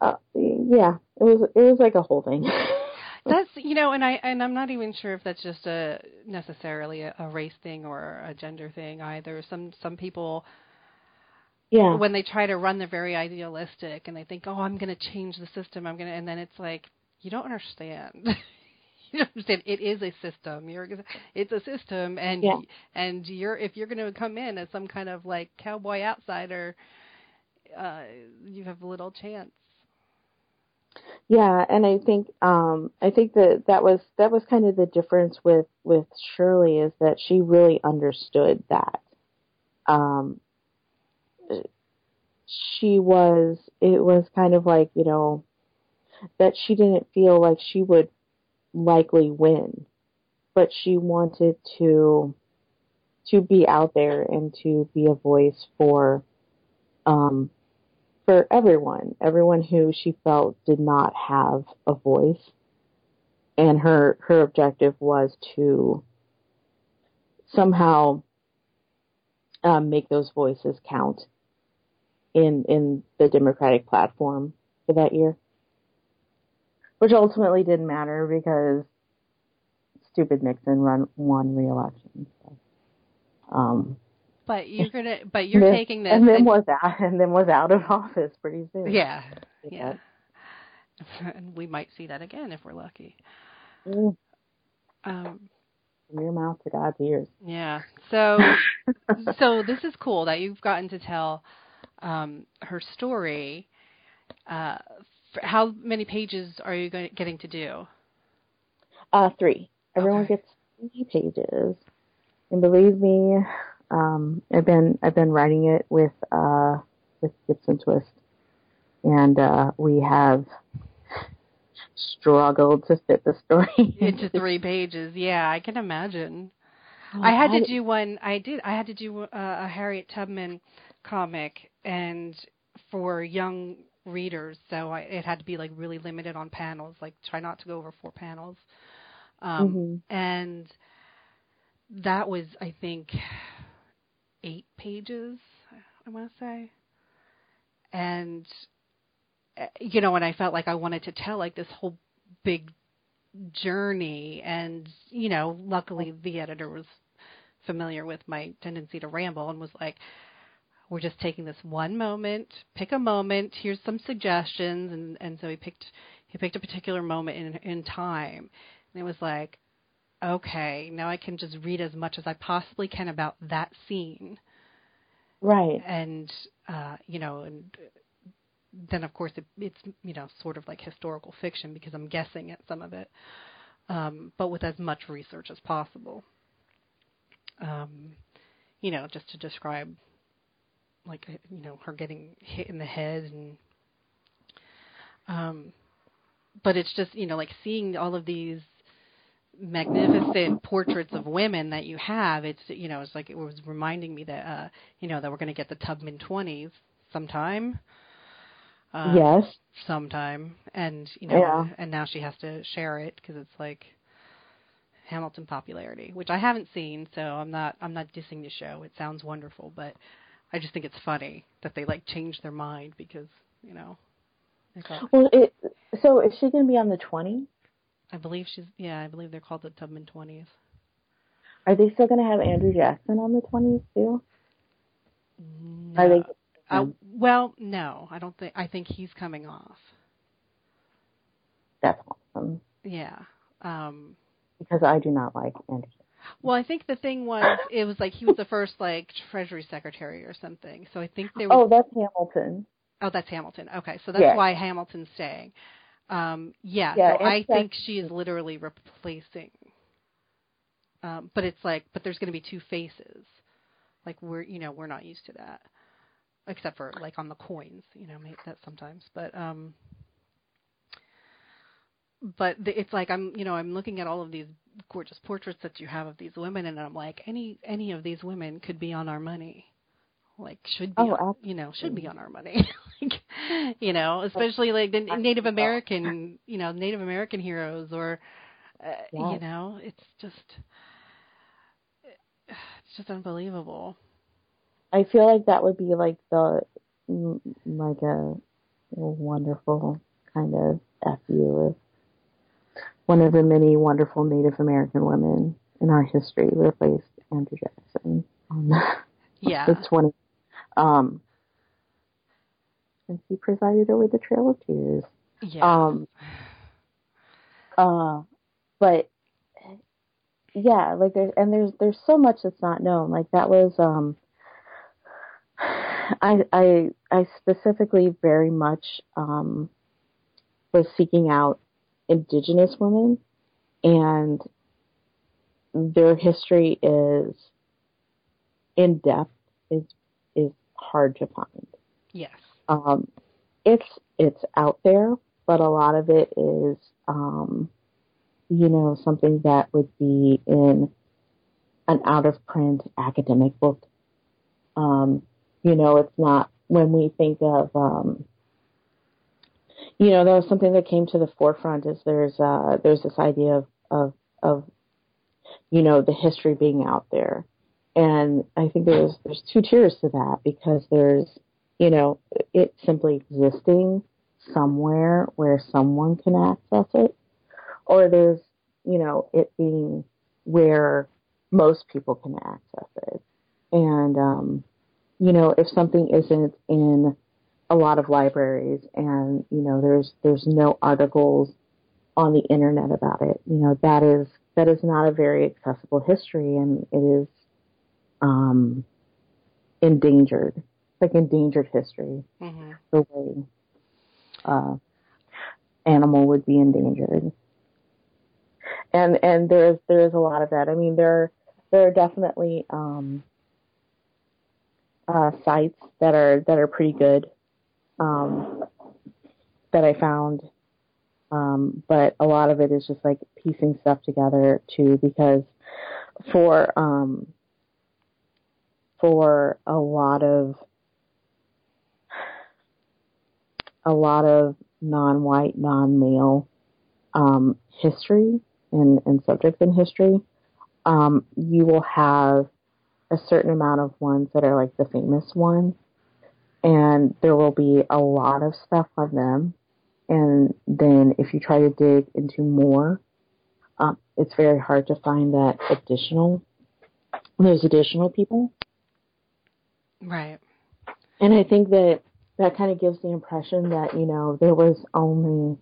uh, yeah, it was it was like a whole thing. that's you know, and I and I'm not even sure if that's just a necessarily a, a race thing or a gender thing either. Some some people yeah when they try to run they're very idealistic and they think oh i'm going to change the system i'm going to and then it's like you don't understand you don't understand it is a system you're it's a system and yeah. and you're if you're going to come in as some kind of like cowboy outsider uh, you have little chance. Yeah, and I think um, I think that that was that was kind of the difference with with Shirley is that she really understood that. Um, she was it was kind of like you know that she didn't feel like she would likely win, but she wanted to to be out there and to be a voice for um, for everyone, everyone who she felt did not have a voice. And her, her objective was to somehow um, make those voices count in, in the Democratic platform for that year. Which ultimately didn't matter because stupid Nixon run, won re-election. So, um, but you're gonna, but you're then, taking this, and then and, was out, and then was out of office pretty soon. Yeah, yeah. And we might see that again if we're lucky. Mm. Um, From your mouth to God's ears. Yeah. So, so this is cool that you've gotten to tell um, her story. Uh, how many pages are you going, getting to do? Uh, three. Everyone okay. gets three pages, and believe me, um, I've been I've been writing it with uh, with Gibson Twist, and uh, we have struggled to fit the story into three pages. Yeah, I can imagine. Oh, I had to do one. I did. I had to do a, a Harriet Tubman comic, and for young readers, so I, it had to be like really limited on panels. Like try not to go over four panels. Um, mm-hmm. And that was, I think, eight pages. I want to say, and eh, you know, and I felt like I wanted to tell like this whole big journey and you know luckily the editor was familiar with my tendency to ramble and was like we're just taking this one moment pick a moment here's some suggestions and and so he picked he picked a particular moment in in time. And it was like okay now i can just read as much as i possibly can about that scene. Right. And uh you know and then of course it, it's you know sort of like historical fiction because I'm guessing at some of it, um, but with as much research as possible. Um, you know, just to describe like you know her getting hit in the head and um but it's just you know like seeing all of these magnificent portraits of women that you have it's you know it's like it was reminding me that uh you know that we're going to get the Tubman 20s sometime uh, yes. Sometime, and you know, yeah. and now she has to share it because it's like Hamilton popularity, which I haven't seen, so I'm not I'm not dissing the show. It sounds wonderful, but I just think it's funny that they like changed their mind because you know. Well, it, so is she going to be on the 20? I believe she's yeah. I believe they're called the Tubman 20s. Are they still going to have Andrew Jackson on the 20s too? No. Are they uh, well, no, I don't think. I think he's coming off. That's awesome. Yeah. Um, because I do not like Andy. Well, I think the thing was, it was like he was the first like Treasury Secretary or something. So I think there was. Oh, that's Hamilton. Oh, that's Hamilton. Okay, so that's yeah. why Hamilton's staying. Um, yeah, yeah so I think she is literally replacing. Um, but it's like, but there's going to be two faces. Like we're, you know, we're not used to that except for like on the coins, you know, maybe that sometimes. But um, but the, it's like I'm, you know, I'm looking at all of these gorgeous portraits that you have of these women, and I'm like, any any of these women could be on our money, like should be, oh, on, you know, should be on our money, like, you know, especially like the Native American, you know, Native American heroes, or uh, yeah. you know, it's just it's just unbelievable. I feel like that would be like the like a, a wonderful kind of fu if one of the many wonderful Native American women in our history replaced Andrew Jackson on the, yeah. the 20. Um, and he presided over the Trail of Tears. Yeah. Um, uh, but yeah, like there's and there's there's so much that's not known. Like that was um I I I specifically very much um, was seeking out indigenous women, and their history is in depth is is hard to find. Yes. Um, it's it's out there, but a lot of it is um, you know something that would be in an out of print academic book. Um, you know, it's not when we think of, um, you know, there was something that came to the forefront is there's, uh, there's this idea of, of, of, you know, the history being out there. And I think there's, there's two tiers to that because there's, you know, it simply existing somewhere where someone can access it, or there's, you know, it being where most people can access it. And, um, you know, if something isn't in a lot of libraries and, you know, there's, there's no articles on the internet about it, you know, that is, that is not a very accessible history and it is, um, endangered, like endangered history, mm-hmm. the way, uh, animal would be endangered. And, and there's, there's a lot of that. I mean, there, there are definitely, um, uh, sites that are that are pretty good um, that I found. Um, but a lot of it is just like piecing stuff together too, because for um for a lot of a lot of non-white, non-male um, history and, and subjects in history, um, you will have a certain amount of ones that are like the famous ones, and there will be a lot of stuff on them. And then if you try to dig into more, um, it's very hard to find that additional those additional people. Right. And I think that that kind of gives the impression that, you know, there was only,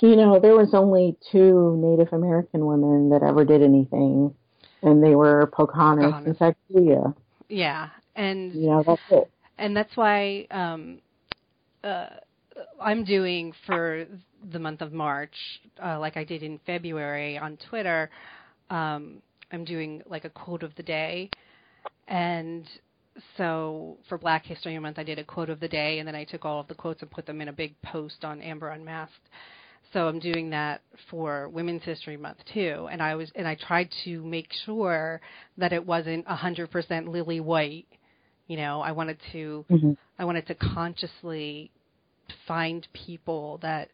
you know, there was only two Native American women that ever did anything, and they were Pocahontas, Pocahontas. and Sacagawea. Yeah. And know, that's it. and that's why um, uh, I'm doing for the month of March, uh, like I did in February on Twitter. Um, I'm doing like a quote of the day, and so for Black History Month, I did a quote of the day, and then I took all of the quotes and put them in a big post on Amber Unmasked. So I'm doing that for Women's History Month too, and I was and I tried to make sure that it wasn't 100% Lily White. You know, I wanted to hmm I wanted to consciously find people that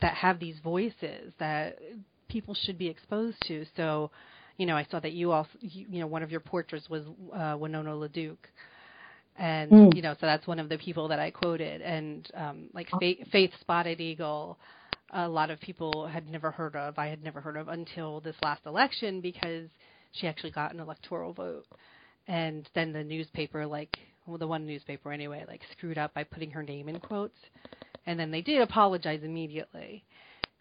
that have these voices that people should be exposed to. So, you know, I saw that you also, you, you know, one of your portraits was uh, Winona LaDuke, and Mm. you know, so that's one of the people that I quoted. And um, like Faith, Faith Spotted Eagle, a lot of people had never heard of. I had never heard of until this last election because she actually got an electoral vote and then the newspaper like well the one newspaper anyway like screwed up by putting her name in quotes. And then they did apologize immediately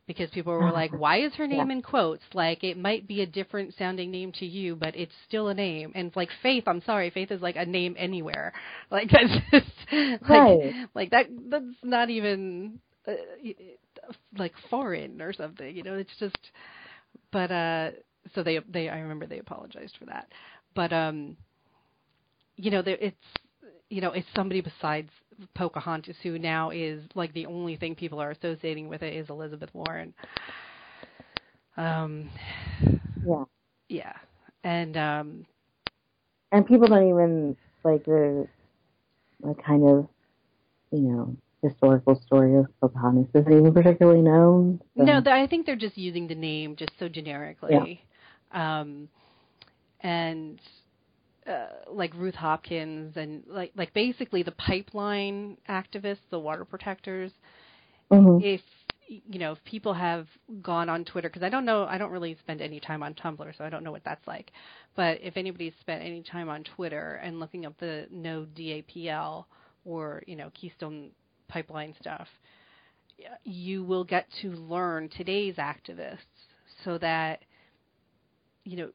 because people were like why is her name in quotes? Like it might be a different sounding name to you but it's still a name. And like faith i'm sorry faith is like a name anywhere. Like that's just like Right. like that that's not even uh, like foreign or something you know it's just but uh so they they i remember they apologized for that. But um you know there it's you know it's somebody besides pocahontas who now is like the only thing people are associating with it is elizabeth warren um Yeah. yeah and um And people don't even, like, the, the kind of, you know, historical story of Pocahontas isn't even particularly known. So. No, I think they're just using the name just so generically. Um, and uh, like Ruth Hopkins and like like basically the pipeline activists, the water protectors. Mhm. If you know, if people have gone on Twitter, because I don't know, I don't really spend any time on Tumblr, so I don't know what that's like. But if anybody's spent any time on Twitter and looking up the no DAPL or you know Keystone Pipeline stuff, you will get to learn today's activists so that you know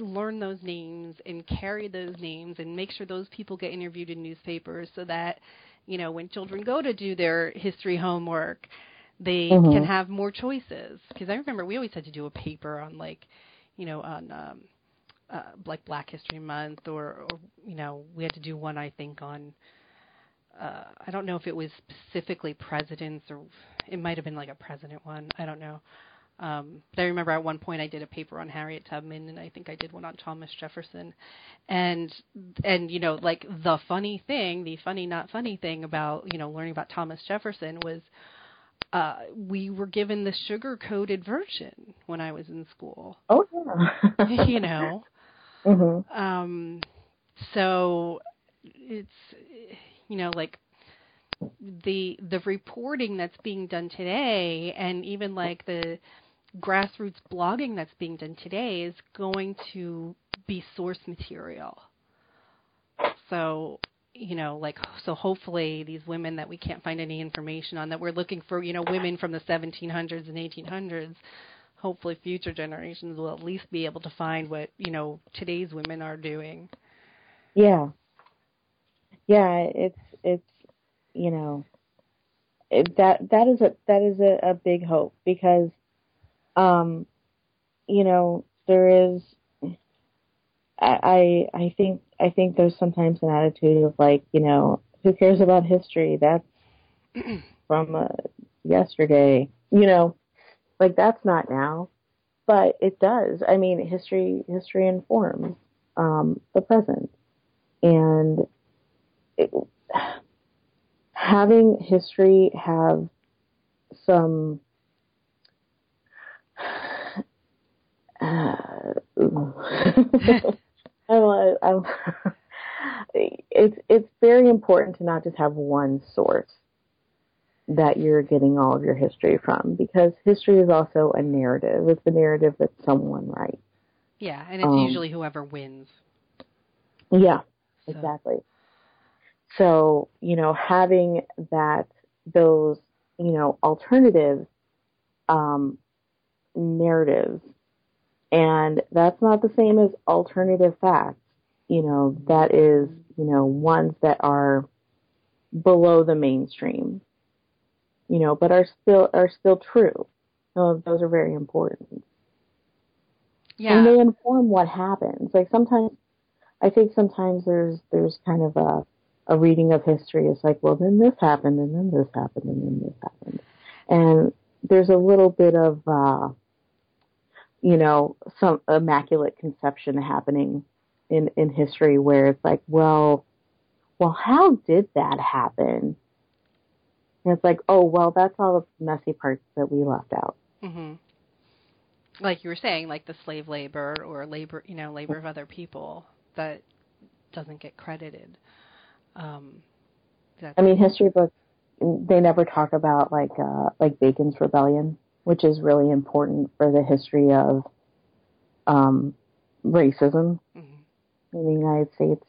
learn those names and carry those names and make sure those people get interviewed in newspapers so that you know when children go to do their history homework they Mhm. can have more choices. Because i remember we always had to do a paper on like you know on um uh like black history month or or you know we had to do one i think on uh i don't know if it was specifically presidents or it might have been like a president one. I don't know um, but I remember at one point I did a paper on Harriet Tubman, and I think I did one on Thomas Jefferson, and and you know like the funny thing, the funny not funny thing about you know learning about Thomas Jefferson was uh, we were given the sugar coated version when I was in school, Oh, yeah. you know. hmm Um, so it's you know like the the reporting that's being done today and even like the grassroots blogging that's being done today is going to be source material. So, you know, like so hopefully these women that we can't find any information on that we're looking for, you know, women from the 1700s and 1800s, hopefully future generations will at least be able to find what, you know, today's women are doing. Yeah. Yeah, it's it's you know that that is a that is a, a big hope because um you know there is I I think I think there's sometimes an attitude of like you know who cares about history? That's from uh, yesterday. You know like that's not now but it does. I mean, history history informs um, the present, and it, having history have some I'm, I'm, it's it's very important to not just have one source that you're getting all of your history from because history is also a narrative. It's a narrative that someone writes. Yeah, and it's um, usually whoever wins. Yeah, so. exactly. So, you know, having that, those, you know, alternative um, narratives, and that's not the same as alternative facts. You know, that is, you know, ones that are below the mainstream you know, but are still are still true. So those are very important. Yeah. And they inform what happens. Like sometimes I think sometimes there's there's kind of a a reading of history. It's like, well then this happened and then this happened and then this happened. And there's a little bit of uh you know, some immaculate conception happening in in history where it's like, well, well, how did that happen? And it's like, oh, well, that's all the messy parts that we left out. Mm-hmm. Like you were saying, like the slave labor or labor, you know, labor of other people that doesn't get credited. Um, I mean, history books they never talk about like uh, like Bacon's Rebellion, which is really important for the history of um, racism mm-hmm. in the United States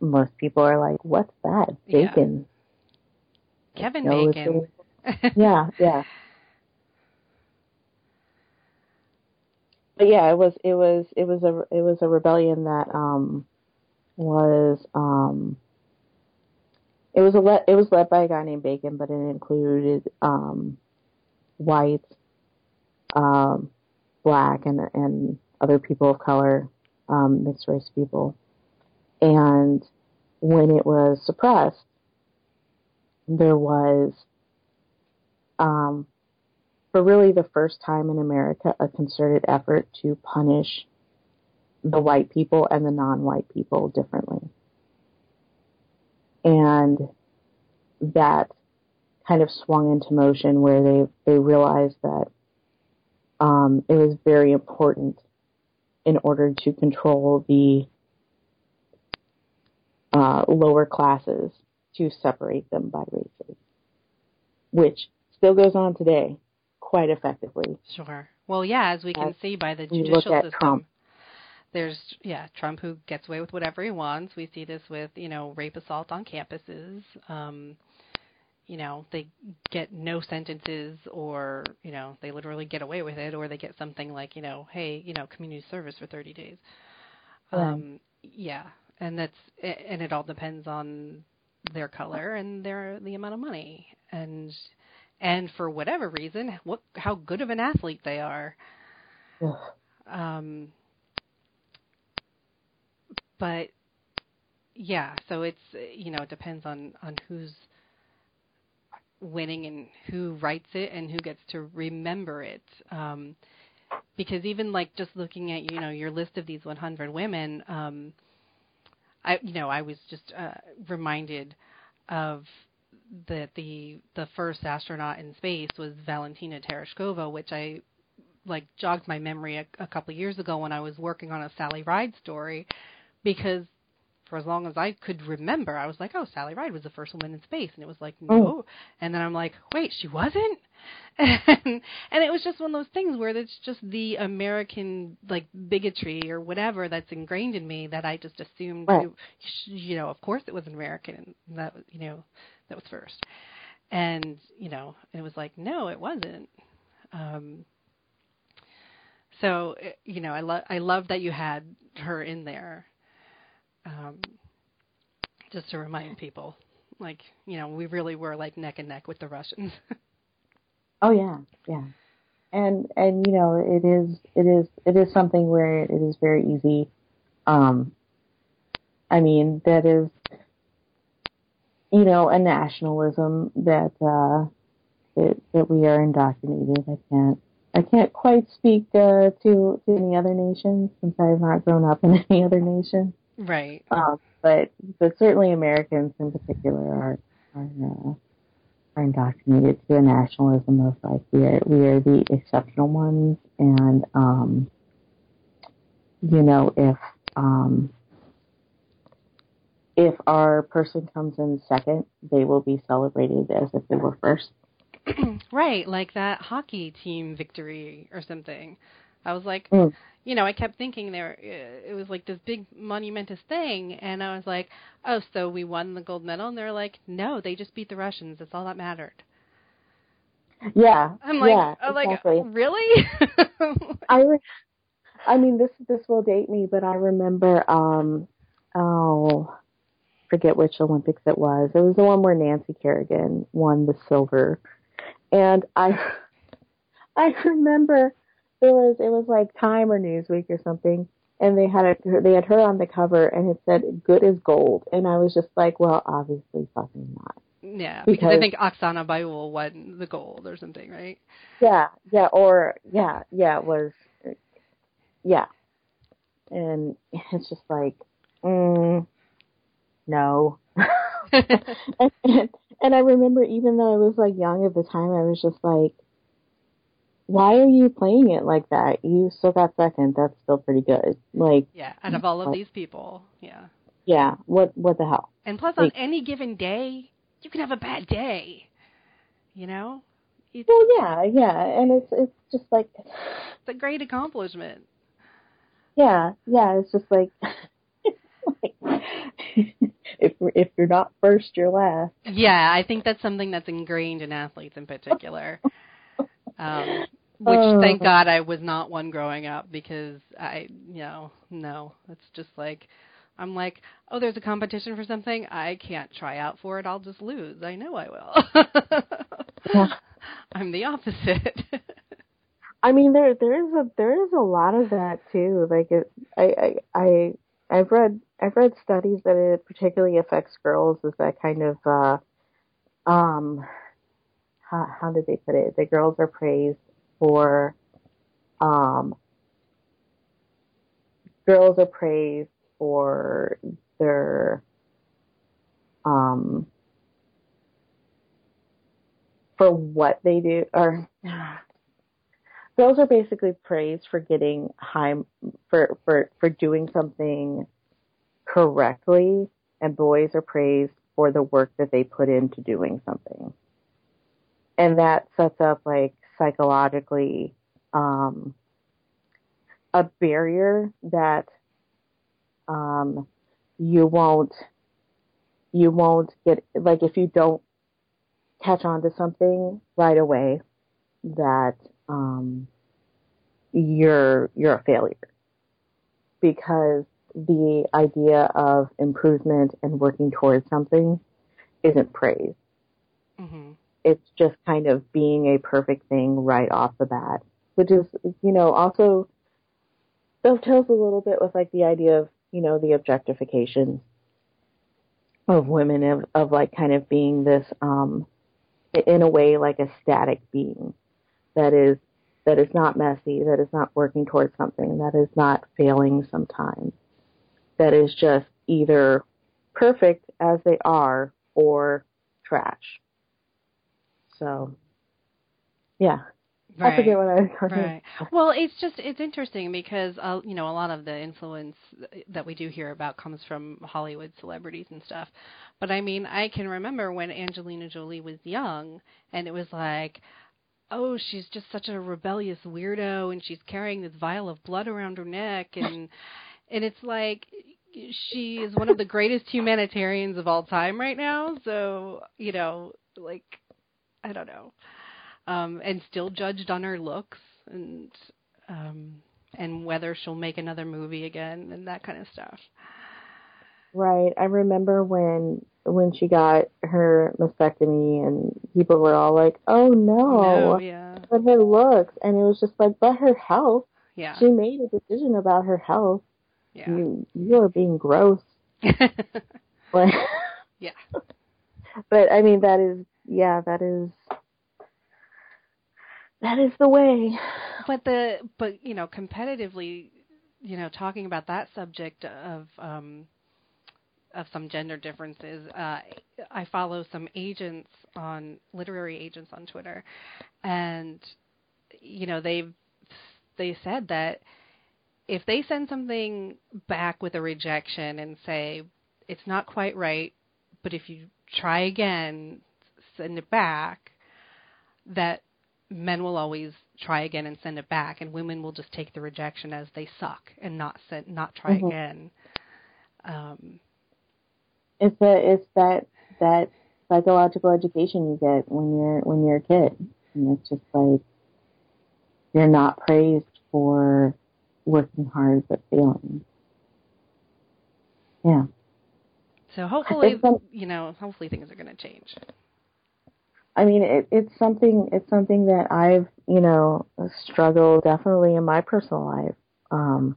most people are like, "What's that? Bacon?" Yeah. Kevin Bacon. yeah, yeah. But yeah, it was it was it was a it was a rebellion that um was um it was a le- it was led by a guy named Bacon, but it included um white, um, black, and and other people of color, um, mixed race people. And when it was suppressed, there was, um, for really the first time in America, a concerted effort to punish the white people and the non-white people differently. And that kind of swung into motion where they, they realized that um, it was very important in order to control the uh, lower classes to separate them by races, which still goes on today quite effectively. Sure. Well, yeah, as we can as see by the judicial system. Trump. There's yeah Trump who gets away with whatever he wants. We see this with you know rape assault on campuses. Um, you know they get no sentences or you know they literally get away with it or they get something like you know hey you know community service for 30 days. Um, yeah, and that's and it all depends on their color and their the amount of money and and for whatever reason what how good of an athlete they are um but yeah so it's you know it depends on on who's winning and who writes it and who gets to remember it. Um because even like just looking at you know your list of these 100 women um I you know I was just uh, reminded of that the the first astronaut in space was Valentina Tereshkova, which I like jogged my memory a, a couple years ago when I was working on a Sally Ride story, because for as long as I could remember, I was like, oh, Sally Ride was the first woman in space, and it was like, no, oh. and then I'm like, wait, she wasn't, and and it was just one of those things where it's just the American like bigotry or whatever that's ingrained in me that I just assumed, right. you, you know, of course it was an American, and that you know, that was first, and you know, it was like, no, it wasn't. Um, so you know, I love I love that you had her in there um, just to remind people, like you know, we really were like neck and neck with the Russians. oh yeah, yeah, and and you know, it is it is it is something where it is very easy. Um, I mean, that is, you know, a nationalism that uh, that that we are indoctrinated. I can't I can't quite speak uh, to to any other nations since I have not grown up in any other nation. Right. Um, but but certainly Americans in particular are are, uh, are indoctrinated to a nationalism of like we are we are the exceptional ones, and um, you know if um, if our person comes in second, they will be celebrated as if they were first. right, like that hockey team victory or something. I was like, Mm. you know, I kept thinking there it was like this big monumentous thing, and I was like, oh, so we won the gold medal, and they're like, no, they just beat the Russians. That's all that mattered. Yeah, I'm like, yeah, I'm like, exactly. really? I, re- I mean, this this will date me, but I remember, um, oh, forget which Olympics it was. It was the one where Nancy Kerrigan won the silver, and I, I remember there was it was like Time or Newsweek or something, and they had a, they had her on the cover, and it said "Good as gold," and I was just like, well, obviously, fucking not. yeah, because I think Oksana Baiul won the gold or something, right? Yeah, yeah, or yeah, yeah, it was, yeah, and it's just like, mm, no. and, and, and I remember, even though I was like young at the time, I was just like, why are you playing it like that? You still got second. That's still pretty good. Like, yeah, out of all of Like- these people, yeah. yeah, what what the hell? And plus, on any given day, you can have a bad day. You know, it's, Well, yeah, yeah, and it's it's just like, it's a great accomplishment. yeah, yeah, it's just like. like if if you're not first, you're last. Yeah, I think that's something that's ingrained in athletes in particular. Um, which, Oh. thank God, I was not one growing up because I, you know, no, it's just like. I'm like, oh, there's a competition for something. I can't try out for it. I'll just lose. I know I will. Yeah. I'm the opposite. I mean, there there is a there is a lot of that too. Like it, I I I I've read I've read studies that it particularly affects girls. Is that kind of uh, um, how how did they put it? The girls are praised for um, girls are praised for their um for what they do or girls are basically praised for getting high for for for doing something correctly and boys are praised for the work that they put into doing something. And that sets up like psychologically um a barrier that um you won't you won't get like if you don't catch on to something right away that um, you're you're a failure because the idea of improvement and working towards something isn't praise. hmm It's just kind of being a perfect thing right off the bat, which is you know also dovetails a little bit with like the idea of you know the objectification of women of, of like kind of being this um in a way like a static being that is that is not messy, that is not working towards something, that is not failing sometimes, that is just either perfect as they are or trash. So, yeah, I forget what I was going Right. Well, it's just it's interesting because uh, you know a lot of the influence that we do hear about comes from Hollywood celebrities and stuff. But I mean, I can remember when Angelina Jolie was young, and it was like, oh, she's just such a rebellious weirdo, and she's carrying this vial of blood around her neck, and and it's like she is one of the greatest humanitarians of all time right now. So you know, like, I don't know um, and still judged on her looks and um, and whether she'll make another movie again and that kind of stuff. Right. I remember when when she got her mastectomy and people were all like, "Oh no, No, yeah, but her looks," and it was just like, "But her health." yeah, She made a decision about her health. yeah, You you are being gross. But yeah. but I mean that is yeah that is that is the way. but the but you know competitively, you know, talking about that subject of um, of some gender differences, uh, I follow some agents on literary agents on Twitter, and you know they've they said that if they send something back with a rejection and say it's not quite right, but if you try again, send it back, that men will always try again and send it back, and women will just take the rejection as they suck and not send, not try mm-hmm. again. Um, it's a it's that that psychological education you get when you're when you're a kid, and it's just like you're not praised for working hard but failing. Yeah. So hopefully, you know, hopefully things are going to change. I mean, it, it's something. It's something that I've, you know, struggled definitely in my personal life. Um,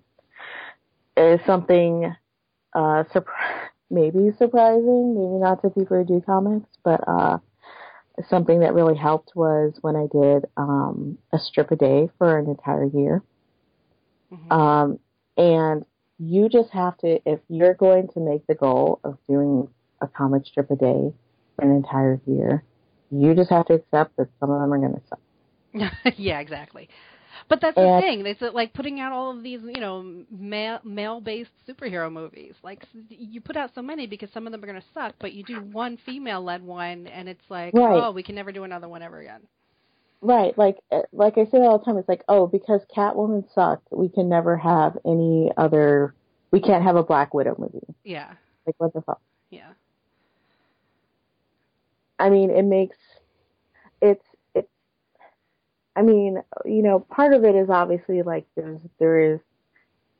it's something uh, surpri- maybe surprising, maybe not to people who do comics, but uh, something that really helped was when I did um, a strip a day for an entire year. Mm-hmm. Um, and you just have to, if you're going to make the goal of doing a comic strip a day for an entire year, you just have to accept that some of them are going to suck. yeah, exactly. But that's and, the thing. It's like putting out all of these, you know, male male-based superhero movies. Like you put out so many because some of them are going to suck, but you do one female-led one, and it's like, right. oh, we can never do another one ever again. Right, like uh, like I say all the time, it's like, oh, because Catwoman sucked, we can never have any other. We can't have a Black Widow movie. Yeah. Like what the fuck? Yeah. I mean, it makes it's it's. I mean, you know, part of it is obviously like there's there is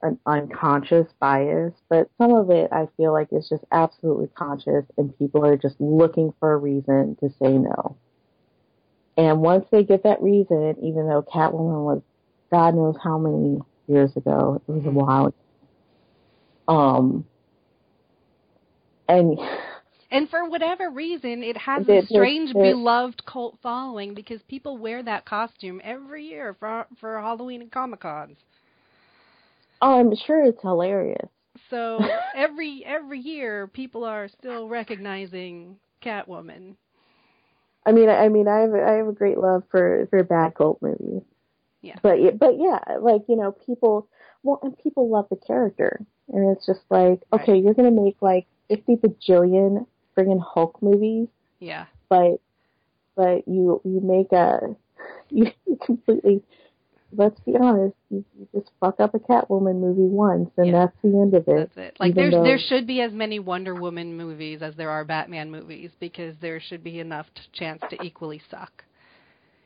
an unconscious bias, but some of it I feel like is just absolutely conscious, and people are just looking for a reason to say no. And once they get that reason, even though Catwoman was God knows how many years ago, it was a mm-hmm. while. Um, and and for whatever reason, it has a strange beloved cult following because people wear that costume every year for for Halloween and Comic Cons. Oh, I'm sure it's hilarious. So every every year, people are still recognizing Catwoman. I mean, I mean, I have I have a great love for for bad cult movies. Yeah. But but yeah, like you know, people well, and people love the character, and it's just like, okay, right. you're gonna make like fifty bajillion friggin' Hulk movies. Yeah. But but you you make a you completely let's be honest, you, you just fuck up a Catwoman movie once, and yeah. that's the end of it. That's it. Like there's though... there should be as many Wonder Woman movies as there are Batman movies because there should be enough t- chance to equally suck.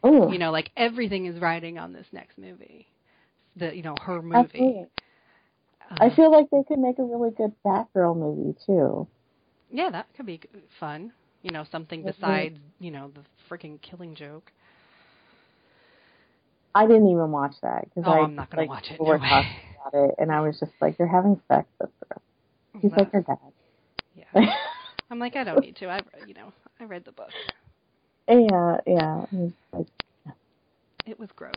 Oh. You know, like everything is riding on this next movie. The you know her movie. Uh, I feel like they could make a really good Batgirl movie too. Yeah, that could be fun. You know, something besides you know the freaking Killing Joke. I didn't even watch that because oh, I I'm not gonna like, watch it. We were no talking about it, and I was just like, "They're having sex with her." He's well, like her dad. Yeah. I'm like, I don't need to. I, you know, I read the book. Yeah, yeah. It was, like, yeah. it was gross.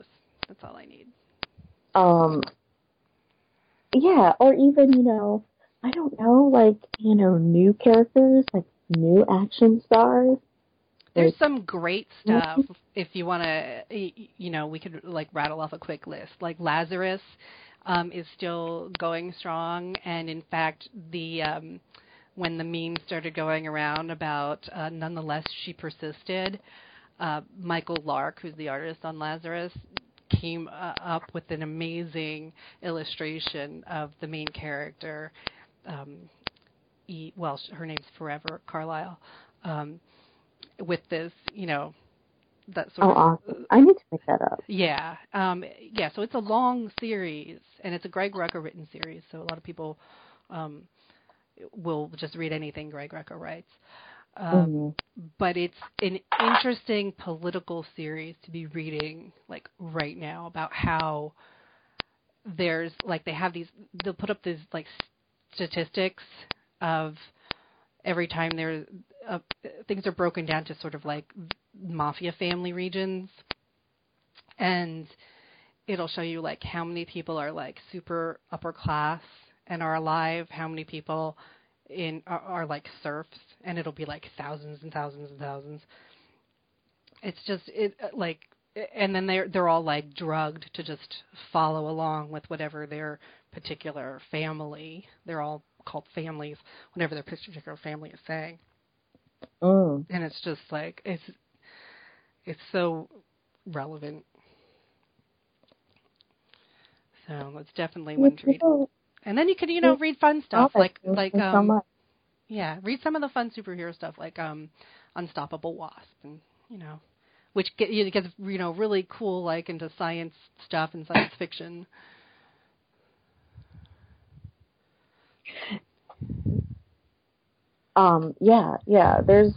That's all I need. Um. Yeah, or even you know, I don't know, like you know, new characters, like new action stars. There's some great stuff if you want to, you know, we could like rattle off a quick list. Like Lazarus um, is still going strong, and in fact, the um, when the meme started going around about uh, nonetheless she persisted, uh, Michael Lark, who's the artist on Lazarus, came uh, up with an amazing illustration of the main character. Um, e, well, her name's Forever Carlyle. Um, with this, you know, that sort oh, of. awesome! I need to pick that up. Yeah, um, yeah. So it's a long series, and it's a Greg Rucka written series. So a lot of people um, will just read anything Greg Rucka writes. Um, mm-hmm. But it's an interesting political series to be reading, like right now, about how there's like they have these. They'll put up these like statistics of every time there uh, things are broken down to sort of like mafia family regions, and it'll show you like how many people are like super upper class and are alive, how many people in are, are like serfs, and it'll be like thousands and thousands and thousands. It's just it like and then they're they're all like drugged to just follow along with whatever their particular family. They're all called families, whatever their particular family is saying. Mm. And it's just like it's it's so relevant. So it's definitely one to read. And then you could, you know, read fun stuff like like um yeah, read some of the fun superhero stuff like um Unstoppable Wasp and you know, which get, you gets you know really cool like into science stuff and science fiction. Um yeah, yeah, there's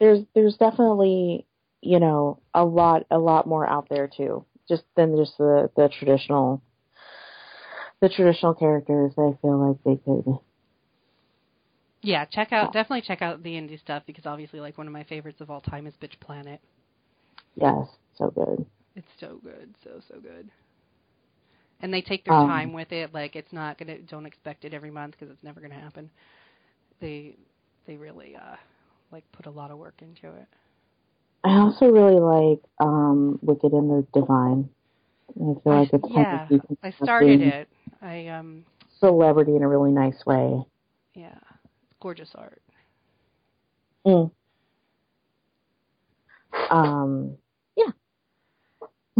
there's there's definitely, you know, a lot a lot more out there too. Just than just the the traditional the traditional characters. I feel like they could yeah, check out definitely check out the indie stuff because obviously like one of my favorites of all time is Bitch Planet. Yes, so good. It's so good, so so good. And they take their um, time with it. Like it's not gonna. Don't expect it every month because it's never gonna happen. They they really uh like put a lot of work into it. I also really like um Wicked and the Divine. I feel like it's yeah. I started it. I um celebrity in a really nice way. Yeah, gorgeous art. Mm. Um,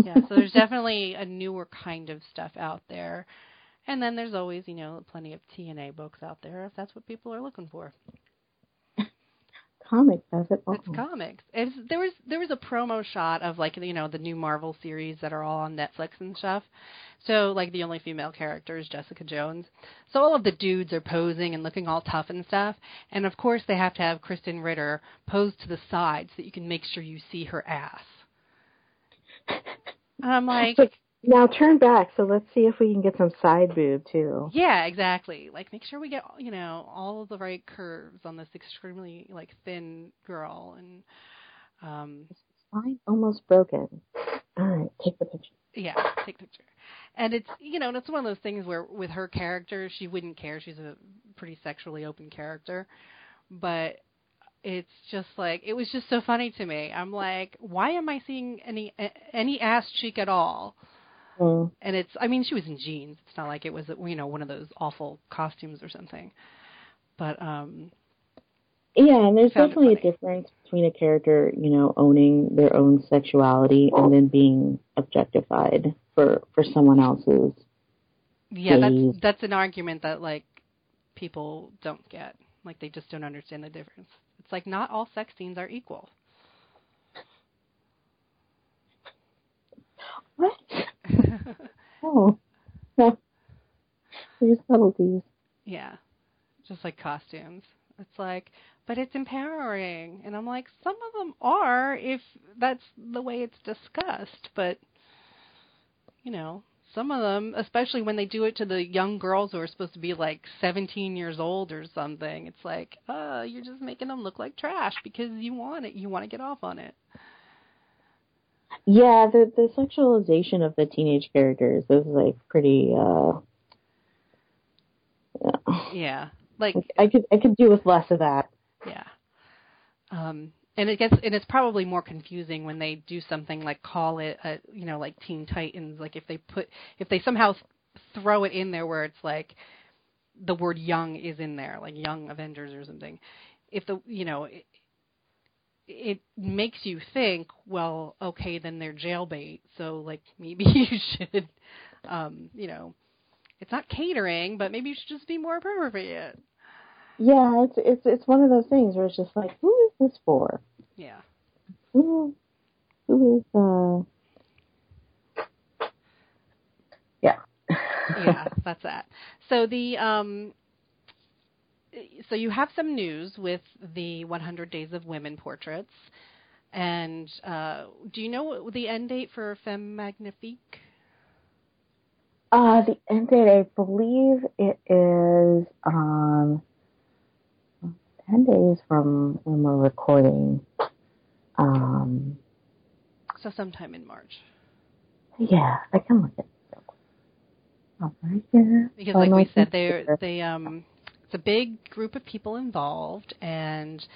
yeah. so there's definitely a newer kind of stuff out there. And then there's always, you know, plenty of TNA books out there if that's what people are looking for comics as it It's comics. It's, there was there was a promo shot of like you know the new Marvel series that are all on Netflix and stuff. So like the only female character is Jessica Jones. So all of the dudes are posing and looking all tough and stuff. And of course they have to have Krysten Ritter pose to the side so that you can make sure you see her ass. And I'm like, now turn back, so let's see if we can get some side boob too. Yeah, exactly. Like make sure we get you know all of the right curves on this extremely like thin girl and um spine almost broken. All right, take the picture. Yeah, take the picture. And it's you know, and it's one of those things where with her character, she wouldn't care. She's a pretty sexually open character, but it's just like it was just so funny to me. I'm like, why am I seeing any any ass cheek at all? Mm. And it's, I mean, she was in jeans. It's not like it was, you know, one of those awful costumes or something. But, um, yeah, and there's definitely a difference between a character, you know, owning their own sexuality and then being objectified for for someone else's. Yeah, that's that's an argument that like people don't get. Like they just don't understand the difference. It's like not all sex scenes are equal. What? oh. No. There's subtleties. Yeah. Just like costumes. It's like, but it's empowering. And I'm like, some of them are if that's the way it's discussed. But, you know, some of them, especially when they do it to the young girls who are supposed to be like 17 years old or something, it's like, uh, you're just making them look like trash because you want it. You want to get off on it. Yeah, the the sexualization of the teenage characters is like pretty. uh Yeah, yeah. like I could I could do with less of that. Yeah. Um, and it gets and it's probably more confusing when they do something like call it a you know like Teen Titans. Like if they put if they somehow throw it in there where it's like the word young is in there, like Young Avengers or something. If the you know it it makes you think, well, okay, then they're jailbait, so like maybe you should, um, you know, it's not catering, but maybe you should just be more appropriate. Yeah, it's it's it's one of those things where it's just like, who is this for? Yeah. Who who is uh Yeah. yeah, that's that. So the um so you have some news with the 100 Days of Women portraits. And uh, do you know the end date for Femme Magnifique? Uh, the end date, I believe it is um, 10 days from when we're recording. Um, so sometime in March. Yeah, I can look at it. Oh, right here. Because, like we said, they they um, it's a big group of people involved, and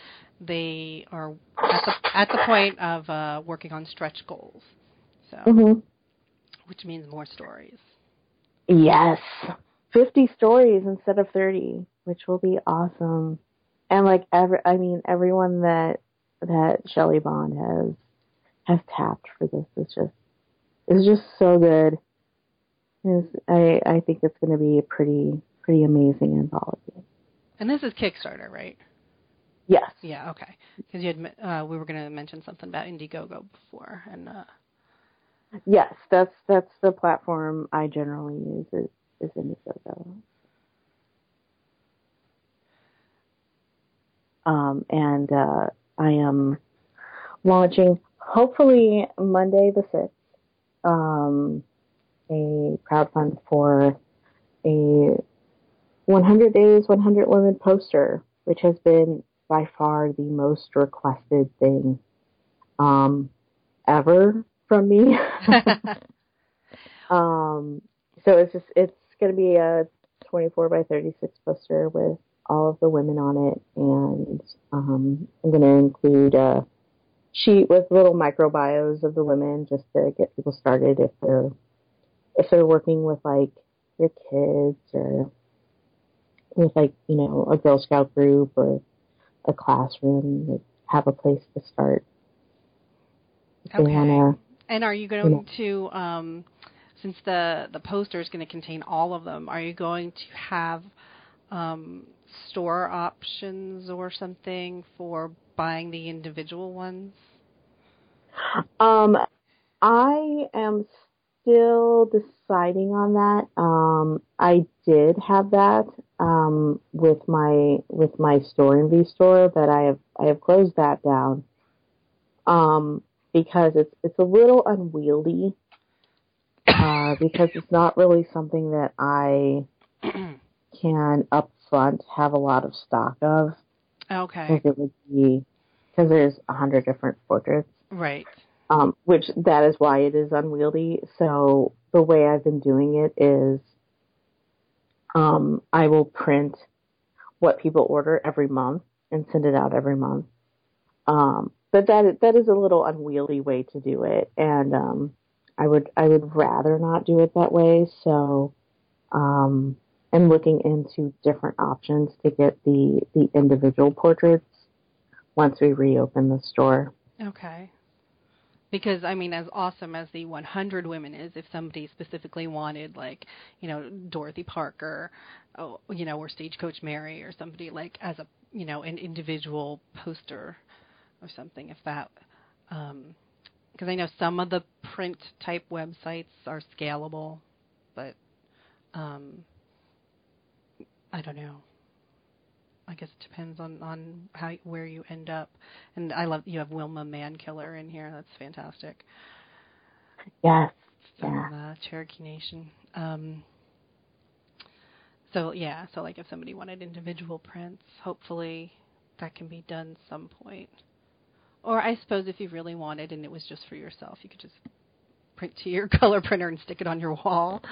they are at the at the point of uh, working on stretch goals. So, mm-hmm. which means more stories. Yes, fifty stories instead of thirty, which will be awesome. And like every, I mean, everyone that that Shelly Bond has has tapped for this is just is just so good. Is I I think it's going to be a pretty pretty amazing anthology. And this is Kickstarter, right? Yes. Yeah. Okay. Because you had uh, we were going to mention something about Indiegogo before, and uh... yes, that's that's the platform I generally use is is Indiegogo. Um, and uh, I am launching hopefully Monday the sixth um, a crowdfund for a 100 Days, 100 Women poster, which has been by far the most requested thing um, ever from me. um, so it's just it's going to be a 24 by 36 poster with all of the women on it, and um, I'm going to include a sheet with little microbios of the women just to get people started if they're if they're working with like their kids or with like you know a Girl Scout group or a classroom, they have a place to start. Okay. Wanna, and are you going you know, to um, since the the poster is going to contain all of them, are you going to have um, store options or something for buying the individual ones? Um, I am still deciding on that. Um, I did have that um, with my with my Storenvy store, but I have I have closed that down um, because it's it's a little unwieldy uh, because it's not really something that I can upfront have a lot of stock of. Okay. Because it would be because there's a hundred different portraits. Right. Um, which that is why it is unwieldy. So the way I've been doing it is, um, I will print what people order every month and send it out every month. Um, but that that is a little unwieldy way to do it, and um, I would I would rather not do it that way. So, um, I'm looking into different options to get the the individual portraits once we reopen the store. Okay. Because I mean, as awesome as the 100 women is, if somebody specifically wanted, like, you know, Dorothy Parker, oh, you know, or Stagecoach Mary, or somebody like as a, you know, an individual poster or something, if that, because um, I know some of the print type websites are scalable, but um, I don't know. I guess it depends on on how where you end up. And I love you have Wilma Mankiller in here. That's fantastic. Yes. From yeah. uh, Cherokee Nation. Um, so yeah, so like if somebody wanted individual prints, hopefully that can be done some point. Or I suppose if you really wanted and it was just for yourself, you could just print to your color printer and stick it on your wall.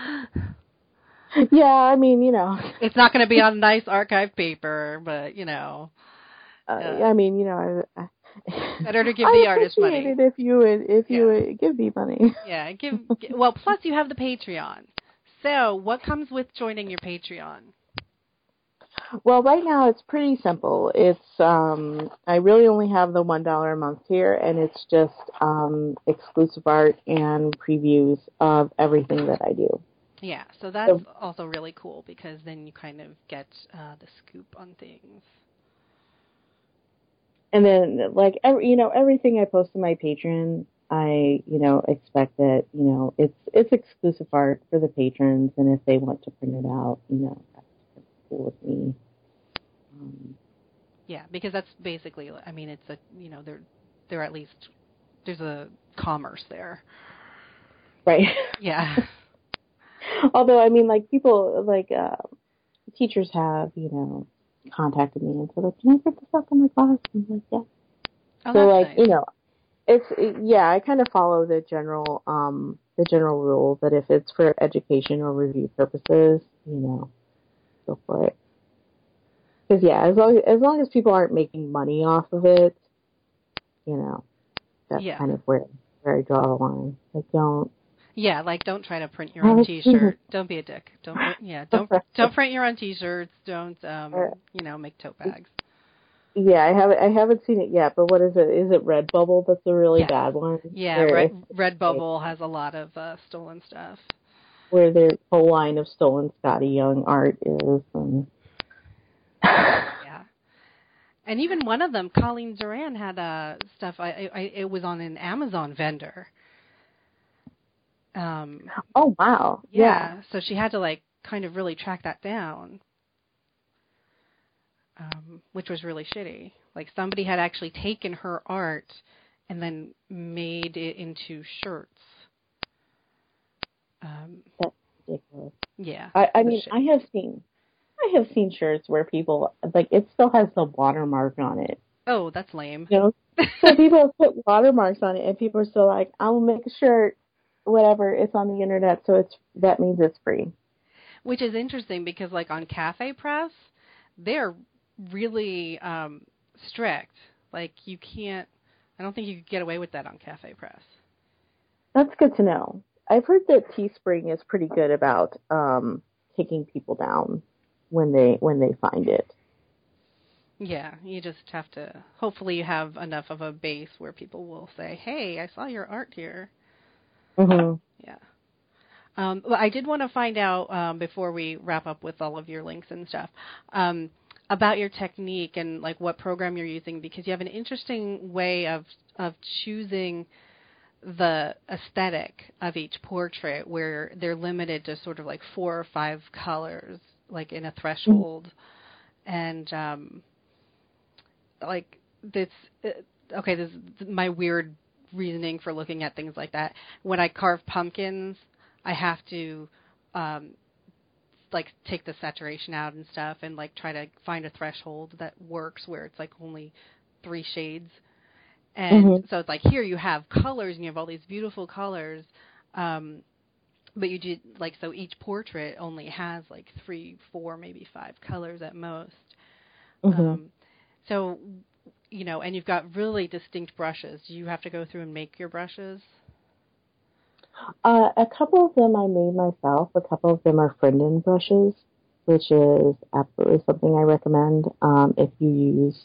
Yeah, I mean, you know, it's not going to be on nice archive paper, but you know, uh, uh, I mean, you know, I, I, better to give the artist money. It if you would, if yeah. you would give me money. Yeah, give. well, plus you have the Patreon. So, what comes with joining your Patreon? Well, right now it's pretty simple. It's um I really only have the one dollar a month here, and it's just um exclusive art and previews of everything that I do. Yeah, so that's so, also really cool because then you kind of get uh, the scoop on things. And then, like every, you know, everything I post to my Patreon, I you know expect that you know it's it's exclusive art for the patrons, and if they want to print it out, you know, that's cool with me. Um, yeah, because that's basically, I mean, it's a you know, there there at least there's a commerce there. Right. Yeah. Although, I mean, like people, like uh, teachers have, you know, contacted me and said, like, "Can I get this up in my class?" And I'm like, "Yeah." Oh, so, like, nice. you know, it's yeah, I kind of follow the general um the general rule that if it's for education or review purposes, you know, go for it. Because yeah, as long as long as people aren't making money off of it, you know, that's Yeah. kind of where where I draw the line. Like don't Yeah, like don't try to print your own T-shirt. Don't be a dick. Don't yeah. Don't don't print your own T-shirts. Don't um you know make tote bags. yeah, I haven't I haven't seen it yet, but what is it? Is it Redbubble that's a really Yeah. bad one? Yeah, Red Redbubble has a lot of uh, stolen stuff. where their whole line of stolen Skottie Young art is. And Yeah. And even one of them, Colleen Doran, had uh, stuff. I, I it was on an Amazon vendor. Um, oh wow, yeah, So she had to like kind of really track that down, um, which was really shitty. Like somebody had actually taken her art and then made it into shirts. Um, ridiculous. yeah. I, I mean, shit. I have seen, I have seen shirts where people like it still has the watermark on it. Oh, that's lame. You know, so people put watermarks on it, and people are still like, "I will make a shirt, whatever. It's on the internet, so it's that means it's free." Which is interesting because, like on Cafe Press, they're really um, strict. Like you can't. I don't think you could get away with that on Cafe Press. That's good to know. I've heard that Teespring is pretty good about um, taking people down when they when they find it. Yeah, you just have to. Hopefully, you have enough of a base where people will say, "Hey, I saw your art here." Hmm Yeah. Um, well, I did want to find out um, before we wrap up with all of your links and stuff um, about your technique and like what program you're using because you have an interesting way of of choosing the aesthetic of each portrait where they're limited to sort of like four or five colors like in a threshold and um like this uh, okay this is my weird reasoning for looking at things like that. When i carve pumpkins i have to um like take the saturation out and stuff and like try to find a threshold that works where it's like only three shades. And Mhm. so it's like here you have colors and you have all these beautiful colors um but you did like so each portrait only has like three four maybe five colors at most. Hmm um, so, you know, and you've got really distinct brushes. Do you have to go through and make your brushes? Uh, a couple of them I made myself. A couple of them are Frenden brushes, which is absolutely something I recommend um, if you use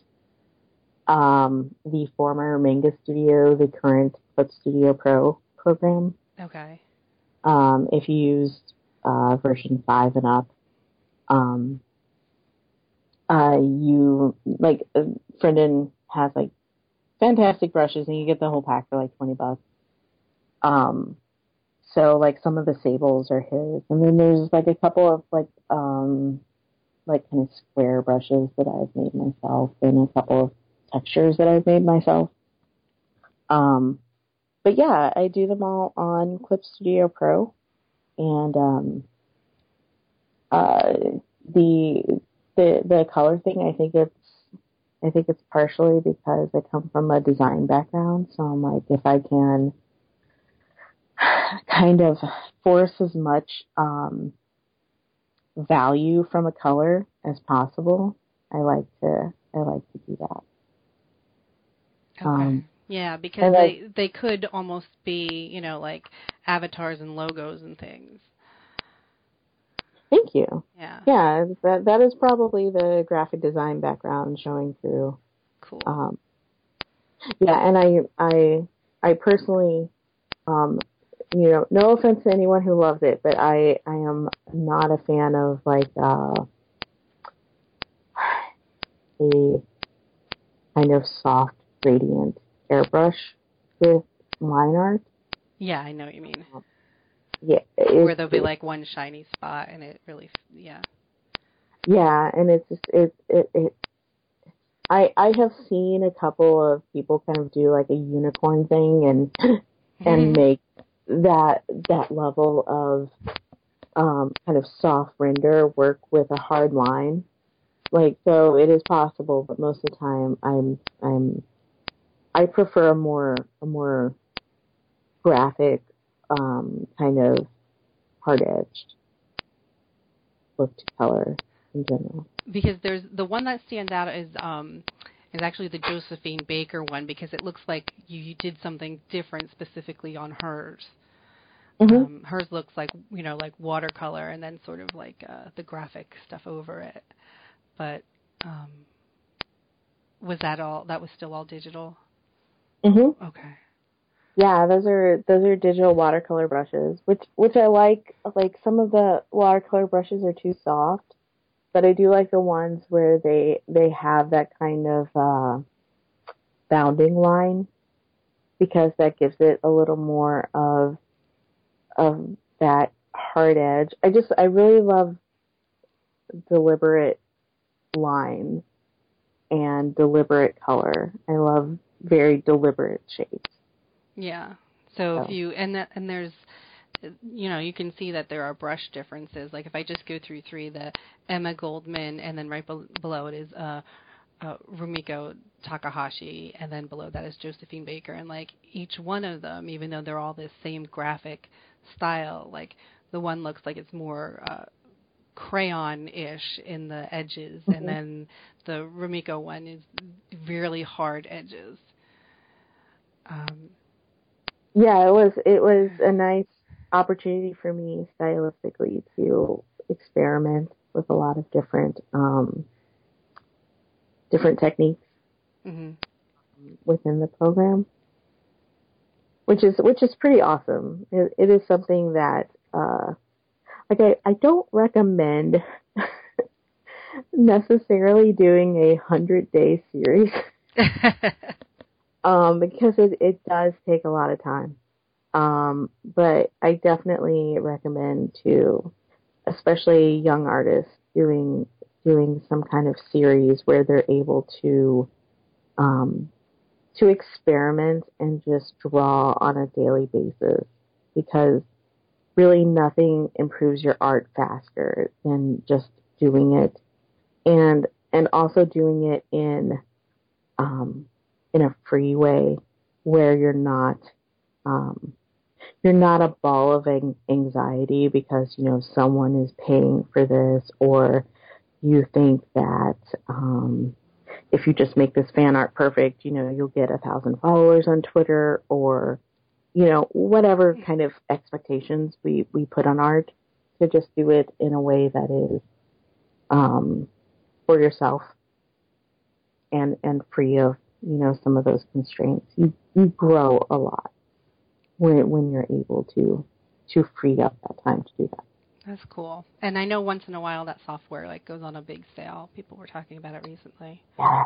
um, the former Manga Studio, the current Clip Studio Pro program. Okay. Um, if you use uh, version five and up, um, uh, you like uh, Frenden has like fantastic brushes, and you get the whole pack for like twenty bucks. Um, so like some of the sables are his, and then there's like a couple of like um, like kind of square brushes that I've made myself, and a couple of textures that I've made myself. Um, but yeah, I do them all on Clip Studio Pro, and um, uh, the the the color thing. I think it's I think it's partially because I come from a design background, so I'm like if I can kind of force as much um, value from a color as possible, I like to I like to do that. Okay. Um, yeah, because they they could almost be, you know, like avatars and logos and things. Thank you. Yeah. Yeah, that that is probably the graphic design background showing through. Cool. Um, yeah, and I I I personally, um, you know, no offense to anyone who loves it, but I I am not a fan of like uh, a kind of soft gradient airbrush with line art. yeah, I know what you mean. Yeah, Where there'll be like one shiny spot and it really, yeah. Yeah, and it's just it it it. I I have seen a couple of people kind of do like a unicorn thing and and make that that level of um kind of soft render work with a hard line. Like so, it is possible, but most of the time, I'm I'm I prefer a more a more graphic um, kind of hard edged look to color in general. Because there's the one that stands out is um, is actually the Josephine Baker one because it looks like you, you did something different specifically on hers. Mm-hmm. Um, hers looks like you know like watercolor and then sort of like uh, the graphic stuff over it. But um, was that all? That was still all digital. Mhm. Okay. Yeah, those are those are digital watercolor brushes, which which I like. Like some of the watercolor brushes are too soft, but I do like the ones where they they have that kind of uh, bounding line because that gives it a little more of of that hard edge. I just I really love deliberate lines and deliberate color. I love very deliberate shapes. Yeah. So if you and that and there's you know you can see that there are brush differences. Like if I just go through three, the Emma Goldman, and then right be- below it is uh, uh, Rumiko Takahashi, and then below that is Josephine Baker. And like each one of them, even though they're all the same graphic style, like the one looks like it's more uh, crayon-ish in the edges, Mhm. and then the Rumiko one is really hard edges. Um, Yeah, it was it was a nice opportunity for me stylistically to experiment with a lot of different um, different techniques mhm. within the program, which is which is pretty awesome. It, it is something that uh, like I, I don't recommend necessarily doing a hundred day series um, because it, it does take a lot of time. Um, but I definitely recommend to, especially young artists, doing doing some kind of series where they're able to um, to experiment and just draw on a daily basis because really nothing improves your art faster than just doing it and and also doing it in um, in a free way where you're not um, you're not a ball of anxiety because you know someone is paying for this or you think that um, if you just make this fan art perfect you know you'll get a thousand followers on twitter or you know whatever kind of expectations we we put on art to just do it in a way that is um, for yourself and and free of you know some of those constraints. You you grow a lot when when you're able to to free up that time to do that. That's cool. And I know once in a while that software like goes on a big sale. People were talking about it recently. Yeah,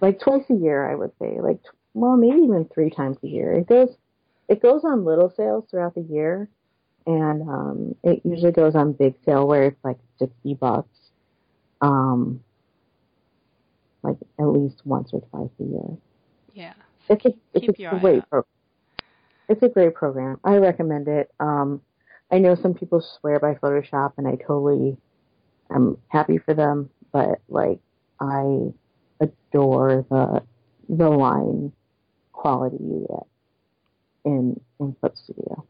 like twice a year, I would say. Like tw- well, maybe even three times a year. It goes it goes on little sales throughout the year, and um, it usually goes on big sale where it's like sixty bucks. Um, like at least once or twice a year. Yeah. It's a it's keep a your great program. It's a great program. I recommend it. Um, I know some people swear by Photoshop, and I totally am happy for them. But like, I adore the the line quality you get in in Clip Studio.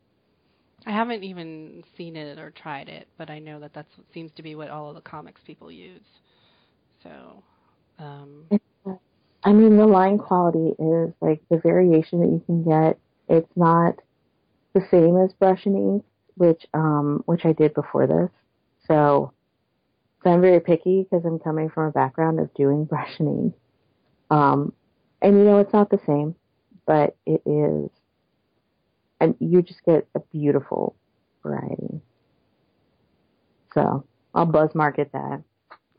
I haven't even seen it or tried it, but I know that that's what seems to be what all of the comics people use. So, um, I mean, the line quality is like the variation that you can get. It's not the same as brush and ink, which um, which I did before this. So, so I'm very picky because I'm coming from a background of doing brush and ink. Um, and you know, it's not the same, but it is, and you just get a beautiful variety. So I'll buzz market that.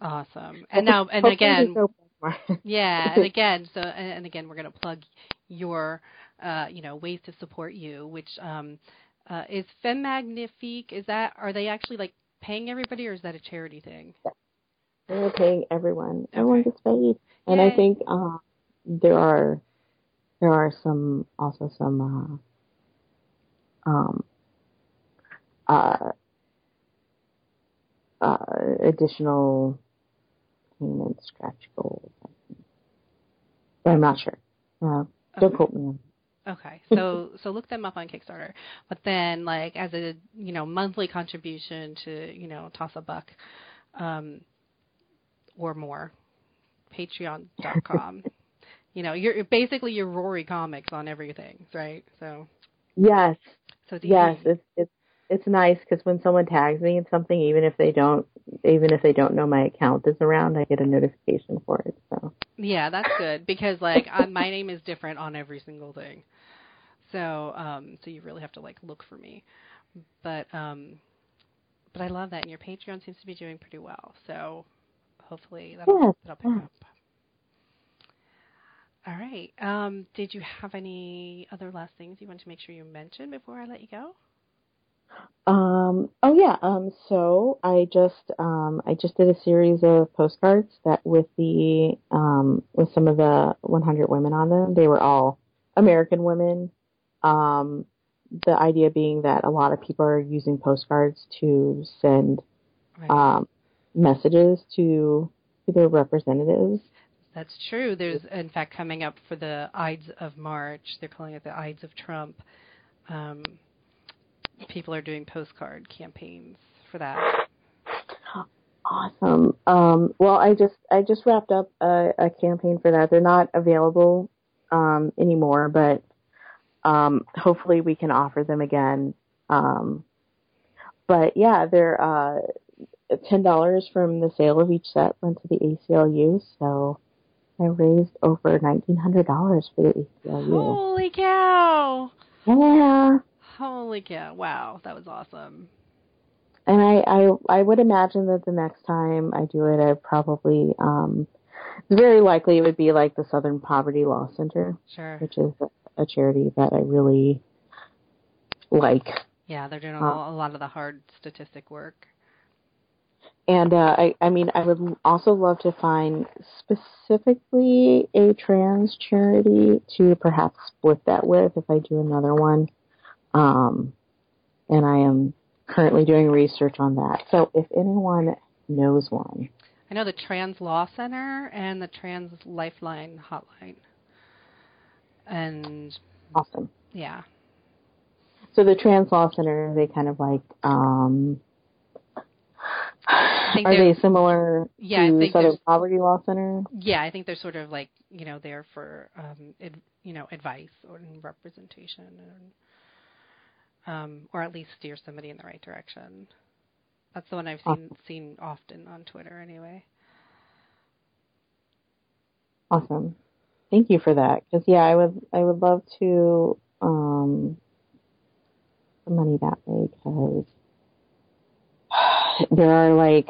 Awesome. And now, and again, there's no buzz market. yeah, and again, so and again, we're going to plug your, uh, you know, ways to support you, which um, uh, is Femme Magnifique. Is that are they actually like paying everybody, or is that a charity thing? They're paying everyone. Everyone gets paid, and I think uh, there are there are some also some uh, um, uh, uh, additional payment scratch goals, but I'm not sure. Uh, Don't quote me on. Okay, so so look them up on Kickstarter, but then like as a you know monthly contribution to you know toss a buck, um, or more, Patreon.com. you know, you're basically your Rori comics on everything, right? So Yes, so yes, it's it's it's nice because when someone tags me in something, even if they don't, even if they don't know my account is around, I get a notification for it. So Yeah, that's good because like uh, my name is different on every single thing. So um so you really have to like look for me. But um but I love that and your Patreon seems to be doing pretty well. So hopefully that'll Yes, that'll pick yes. up. All right. Um did you have any other last things you want to make sure you mention before I let you go? Um, oh yeah, um, so I just, um, I just did a series of postcards that with the, um, with some of the 100 women on them. They were all American women. Um, the idea being that a lot of people are using postcards to send, Right. um, messages to, to their representatives. That's true. There's, in fact, coming up for the Ides of March. They're calling it the Ides of Trump. Um, people are doing postcard campaigns for that. Awesome. Um, well, I just I just wrapped up a, a campaign for that. They're not available um, anymore, but um, hopefully we can offer them again. Um, but yeah, they're uh, ten dollars from the sale of each set went to the ACLU. So I raised over nineteen hundred dollars for the ACLU. Holy cow! Yeah. Holy cow! Wow, that was awesome. And I, I, I would imagine that the next time I do it, I probably, um, very likely it would be like the Southern Poverty Law Center, Sure. which is a charity that I really like. Yeah, they're doing a, Uh, a lot of the hard statistic work. And, uh, I, I mean, I would also love to find specifically a trans charity to perhaps split that with if I do another one. Um, and I am currently doing research on that. So if anyone knows one, I know the Trans Law Center and the Trans Lifeline Hotline. And awesome. yeah, So the Trans Law Center, they kind of like, um, are they're- similar Yeah, to Southern Poverty Law Center? yeah, I think they're sort of like you know there for um, ad, you know advice or representation, and, um, or at least steer somebody in the right direction. That's the one I've seen seen often on Twitter, anyway. Awesome. Thank you for that. Because yeah, I would I would love to um, the money that way because there are like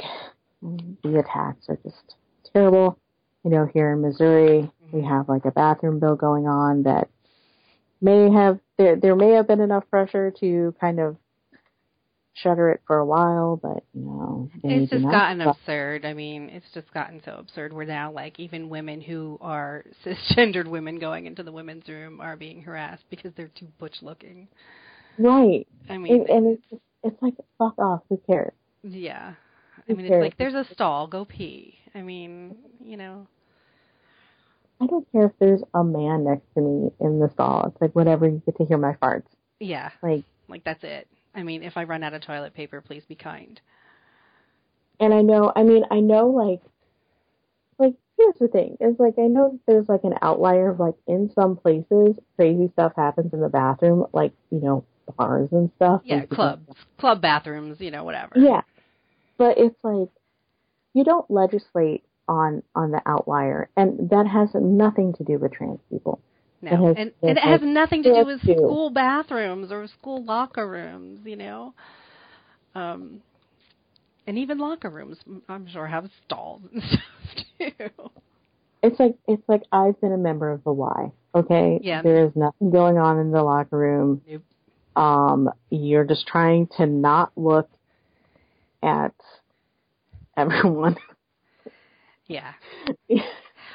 the attacks are just terrible. You know, here in Missouri, we have like a bathroom bill going on that may have there there may have been enough pressure to kind of shutter it for a while, but you know, It's just gotten absurd. I mean, it's just gotten so absurd. We're now, like, even women who are cisgendered women going into the women's room are being harassed because they're too butch looking. right. I mean, And, and it's just, it's like fuck off. Who cares? yeah. I mean, it's like there's a stall. Go pee. I mean, you know. I don't care if there's a man next to me in the stall. It's like whatever. You get to hear my farts. Yeah, Like, like that's it. I mean, if I run out of toilet paper, please be kind. and I know. I mean, I know. Like, like here's the thing. Is like I know that there's like an outlier of like in some places crazy stuff happens in the bathroom, like you know bars and stuff. Yeah, and clubs, club bathrooms, you know, whatever. Yeah, but it's like you don't legislate on on the outlier, and that has nothing to do with trans people. No, It has- and, it and it has nothing to do with school bathrooms or school locker rooms, you know. Um, and even locker rooms, I'm sure, have stalls and stuff too. It's like it's like I've been a member of the Y. Okay, Yeah. There is nothing going on in the locker room. Nope. Um, you're just trying to not look at everyone. Yeah.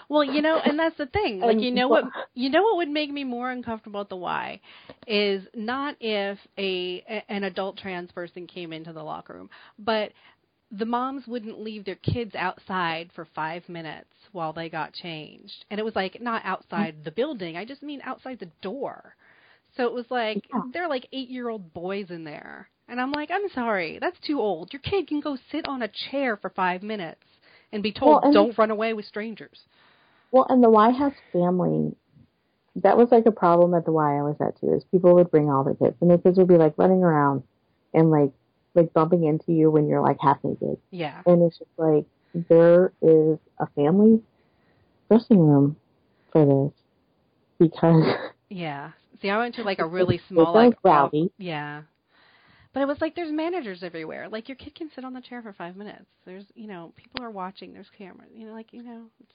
Well, you know, and that's the thing. Like, you know what? You know what would make me more uncomfortable at the Y is not if a an adult trans person came into the locker room, but the moms wouldn't leave their kids outside for five minutes while they got changed. And it was like not outside the building, I just mean outside the door. So it was like Yeah. they're like eight year old boys in there. And I'm like, I'm sorry, that's too old. Your kid can go sit on a chair for five minutes and be told Well, don't run away with strangers. Well, and the Y House family, that was like a problem at the Y I was at too. Is people would bring all their kids, and their kids would be like running around and like like bumping into you when you're like half naked, Yeah. and it's just like there is a family dressing room for this because Yeah. See, I went to like a really small, like rowdy. Yeah. But it was like there's managers everywhere. Like your kid can sit on the chair for five minutes. There's, you know, people are watching. There's cameras. You know, like you know, it's,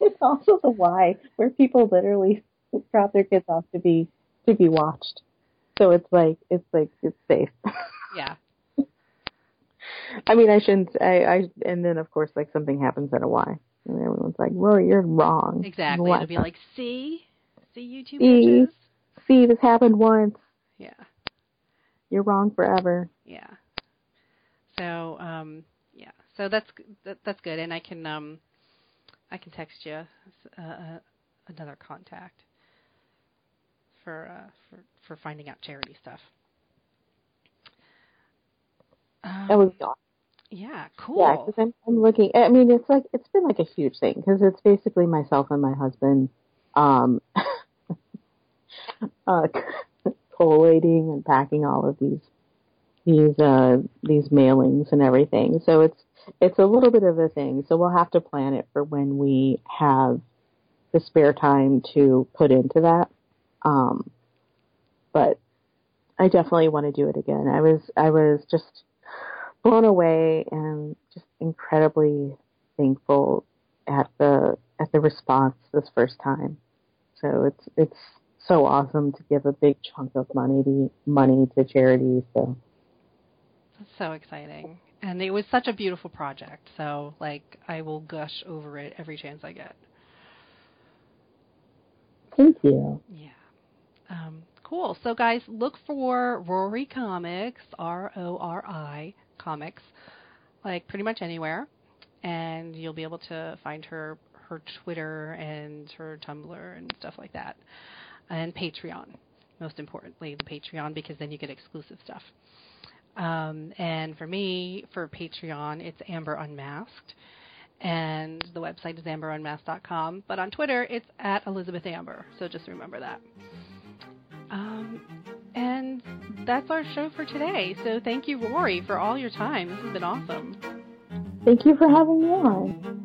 it's also the Y where people literally drop their kids off to be to be watched. So it's like it's like it's safe. yeah, I mean, I shouldn't. I, I and then of course, like something happens at a Y, and everyone's like, "Rori, you're wrong." exactly. It'll be like, see, see you two See? "See, this happened once. Yeah, You're wrong forever." yeah. So, um, yeah. So that's that, that's good, and I can um, I can text you uh, uh, another contact for uh for for finding out charity stuff. That was Um, awesome. Yeah, cool. Yeah, because I'm, I'm looking. I mean, it's like it's been like a huge thing because it's basically myself and my husband, um, uh, collating and packing all of these these uh these mailings and everything. So it's it's a little bit of a thing. So we'll have to plan it for when we have the spare time to put into that. Um, but I definitely want to do it again. I was I was just blown away and just incredibly thankful at the at the response this first time. So it's it's so awesome to give a big chunk of money to money to charity. So That's so exciting. And it was such a beautiful project. So, like, I will gush over it every chance I get. thank you. Yeah. Um, cool. So, guys, look for Rori Comics, R O R I Comics, like pretty much anywhere. And you'll be able to find her her Twitter and her Tumblr and stuff like that. And Patreon, most importantly, the Patreon, because then you get exclusive stuff. Um, and for me, for Patreon, it's Amber Unmasked. And the website is amberunmasked.com. But on Twitter, it's at Elizabeth Amber. So just remember that. Um, and that's our show for today. So thank you, Rori, for all your time. This has been awesome. Thank you for having me on.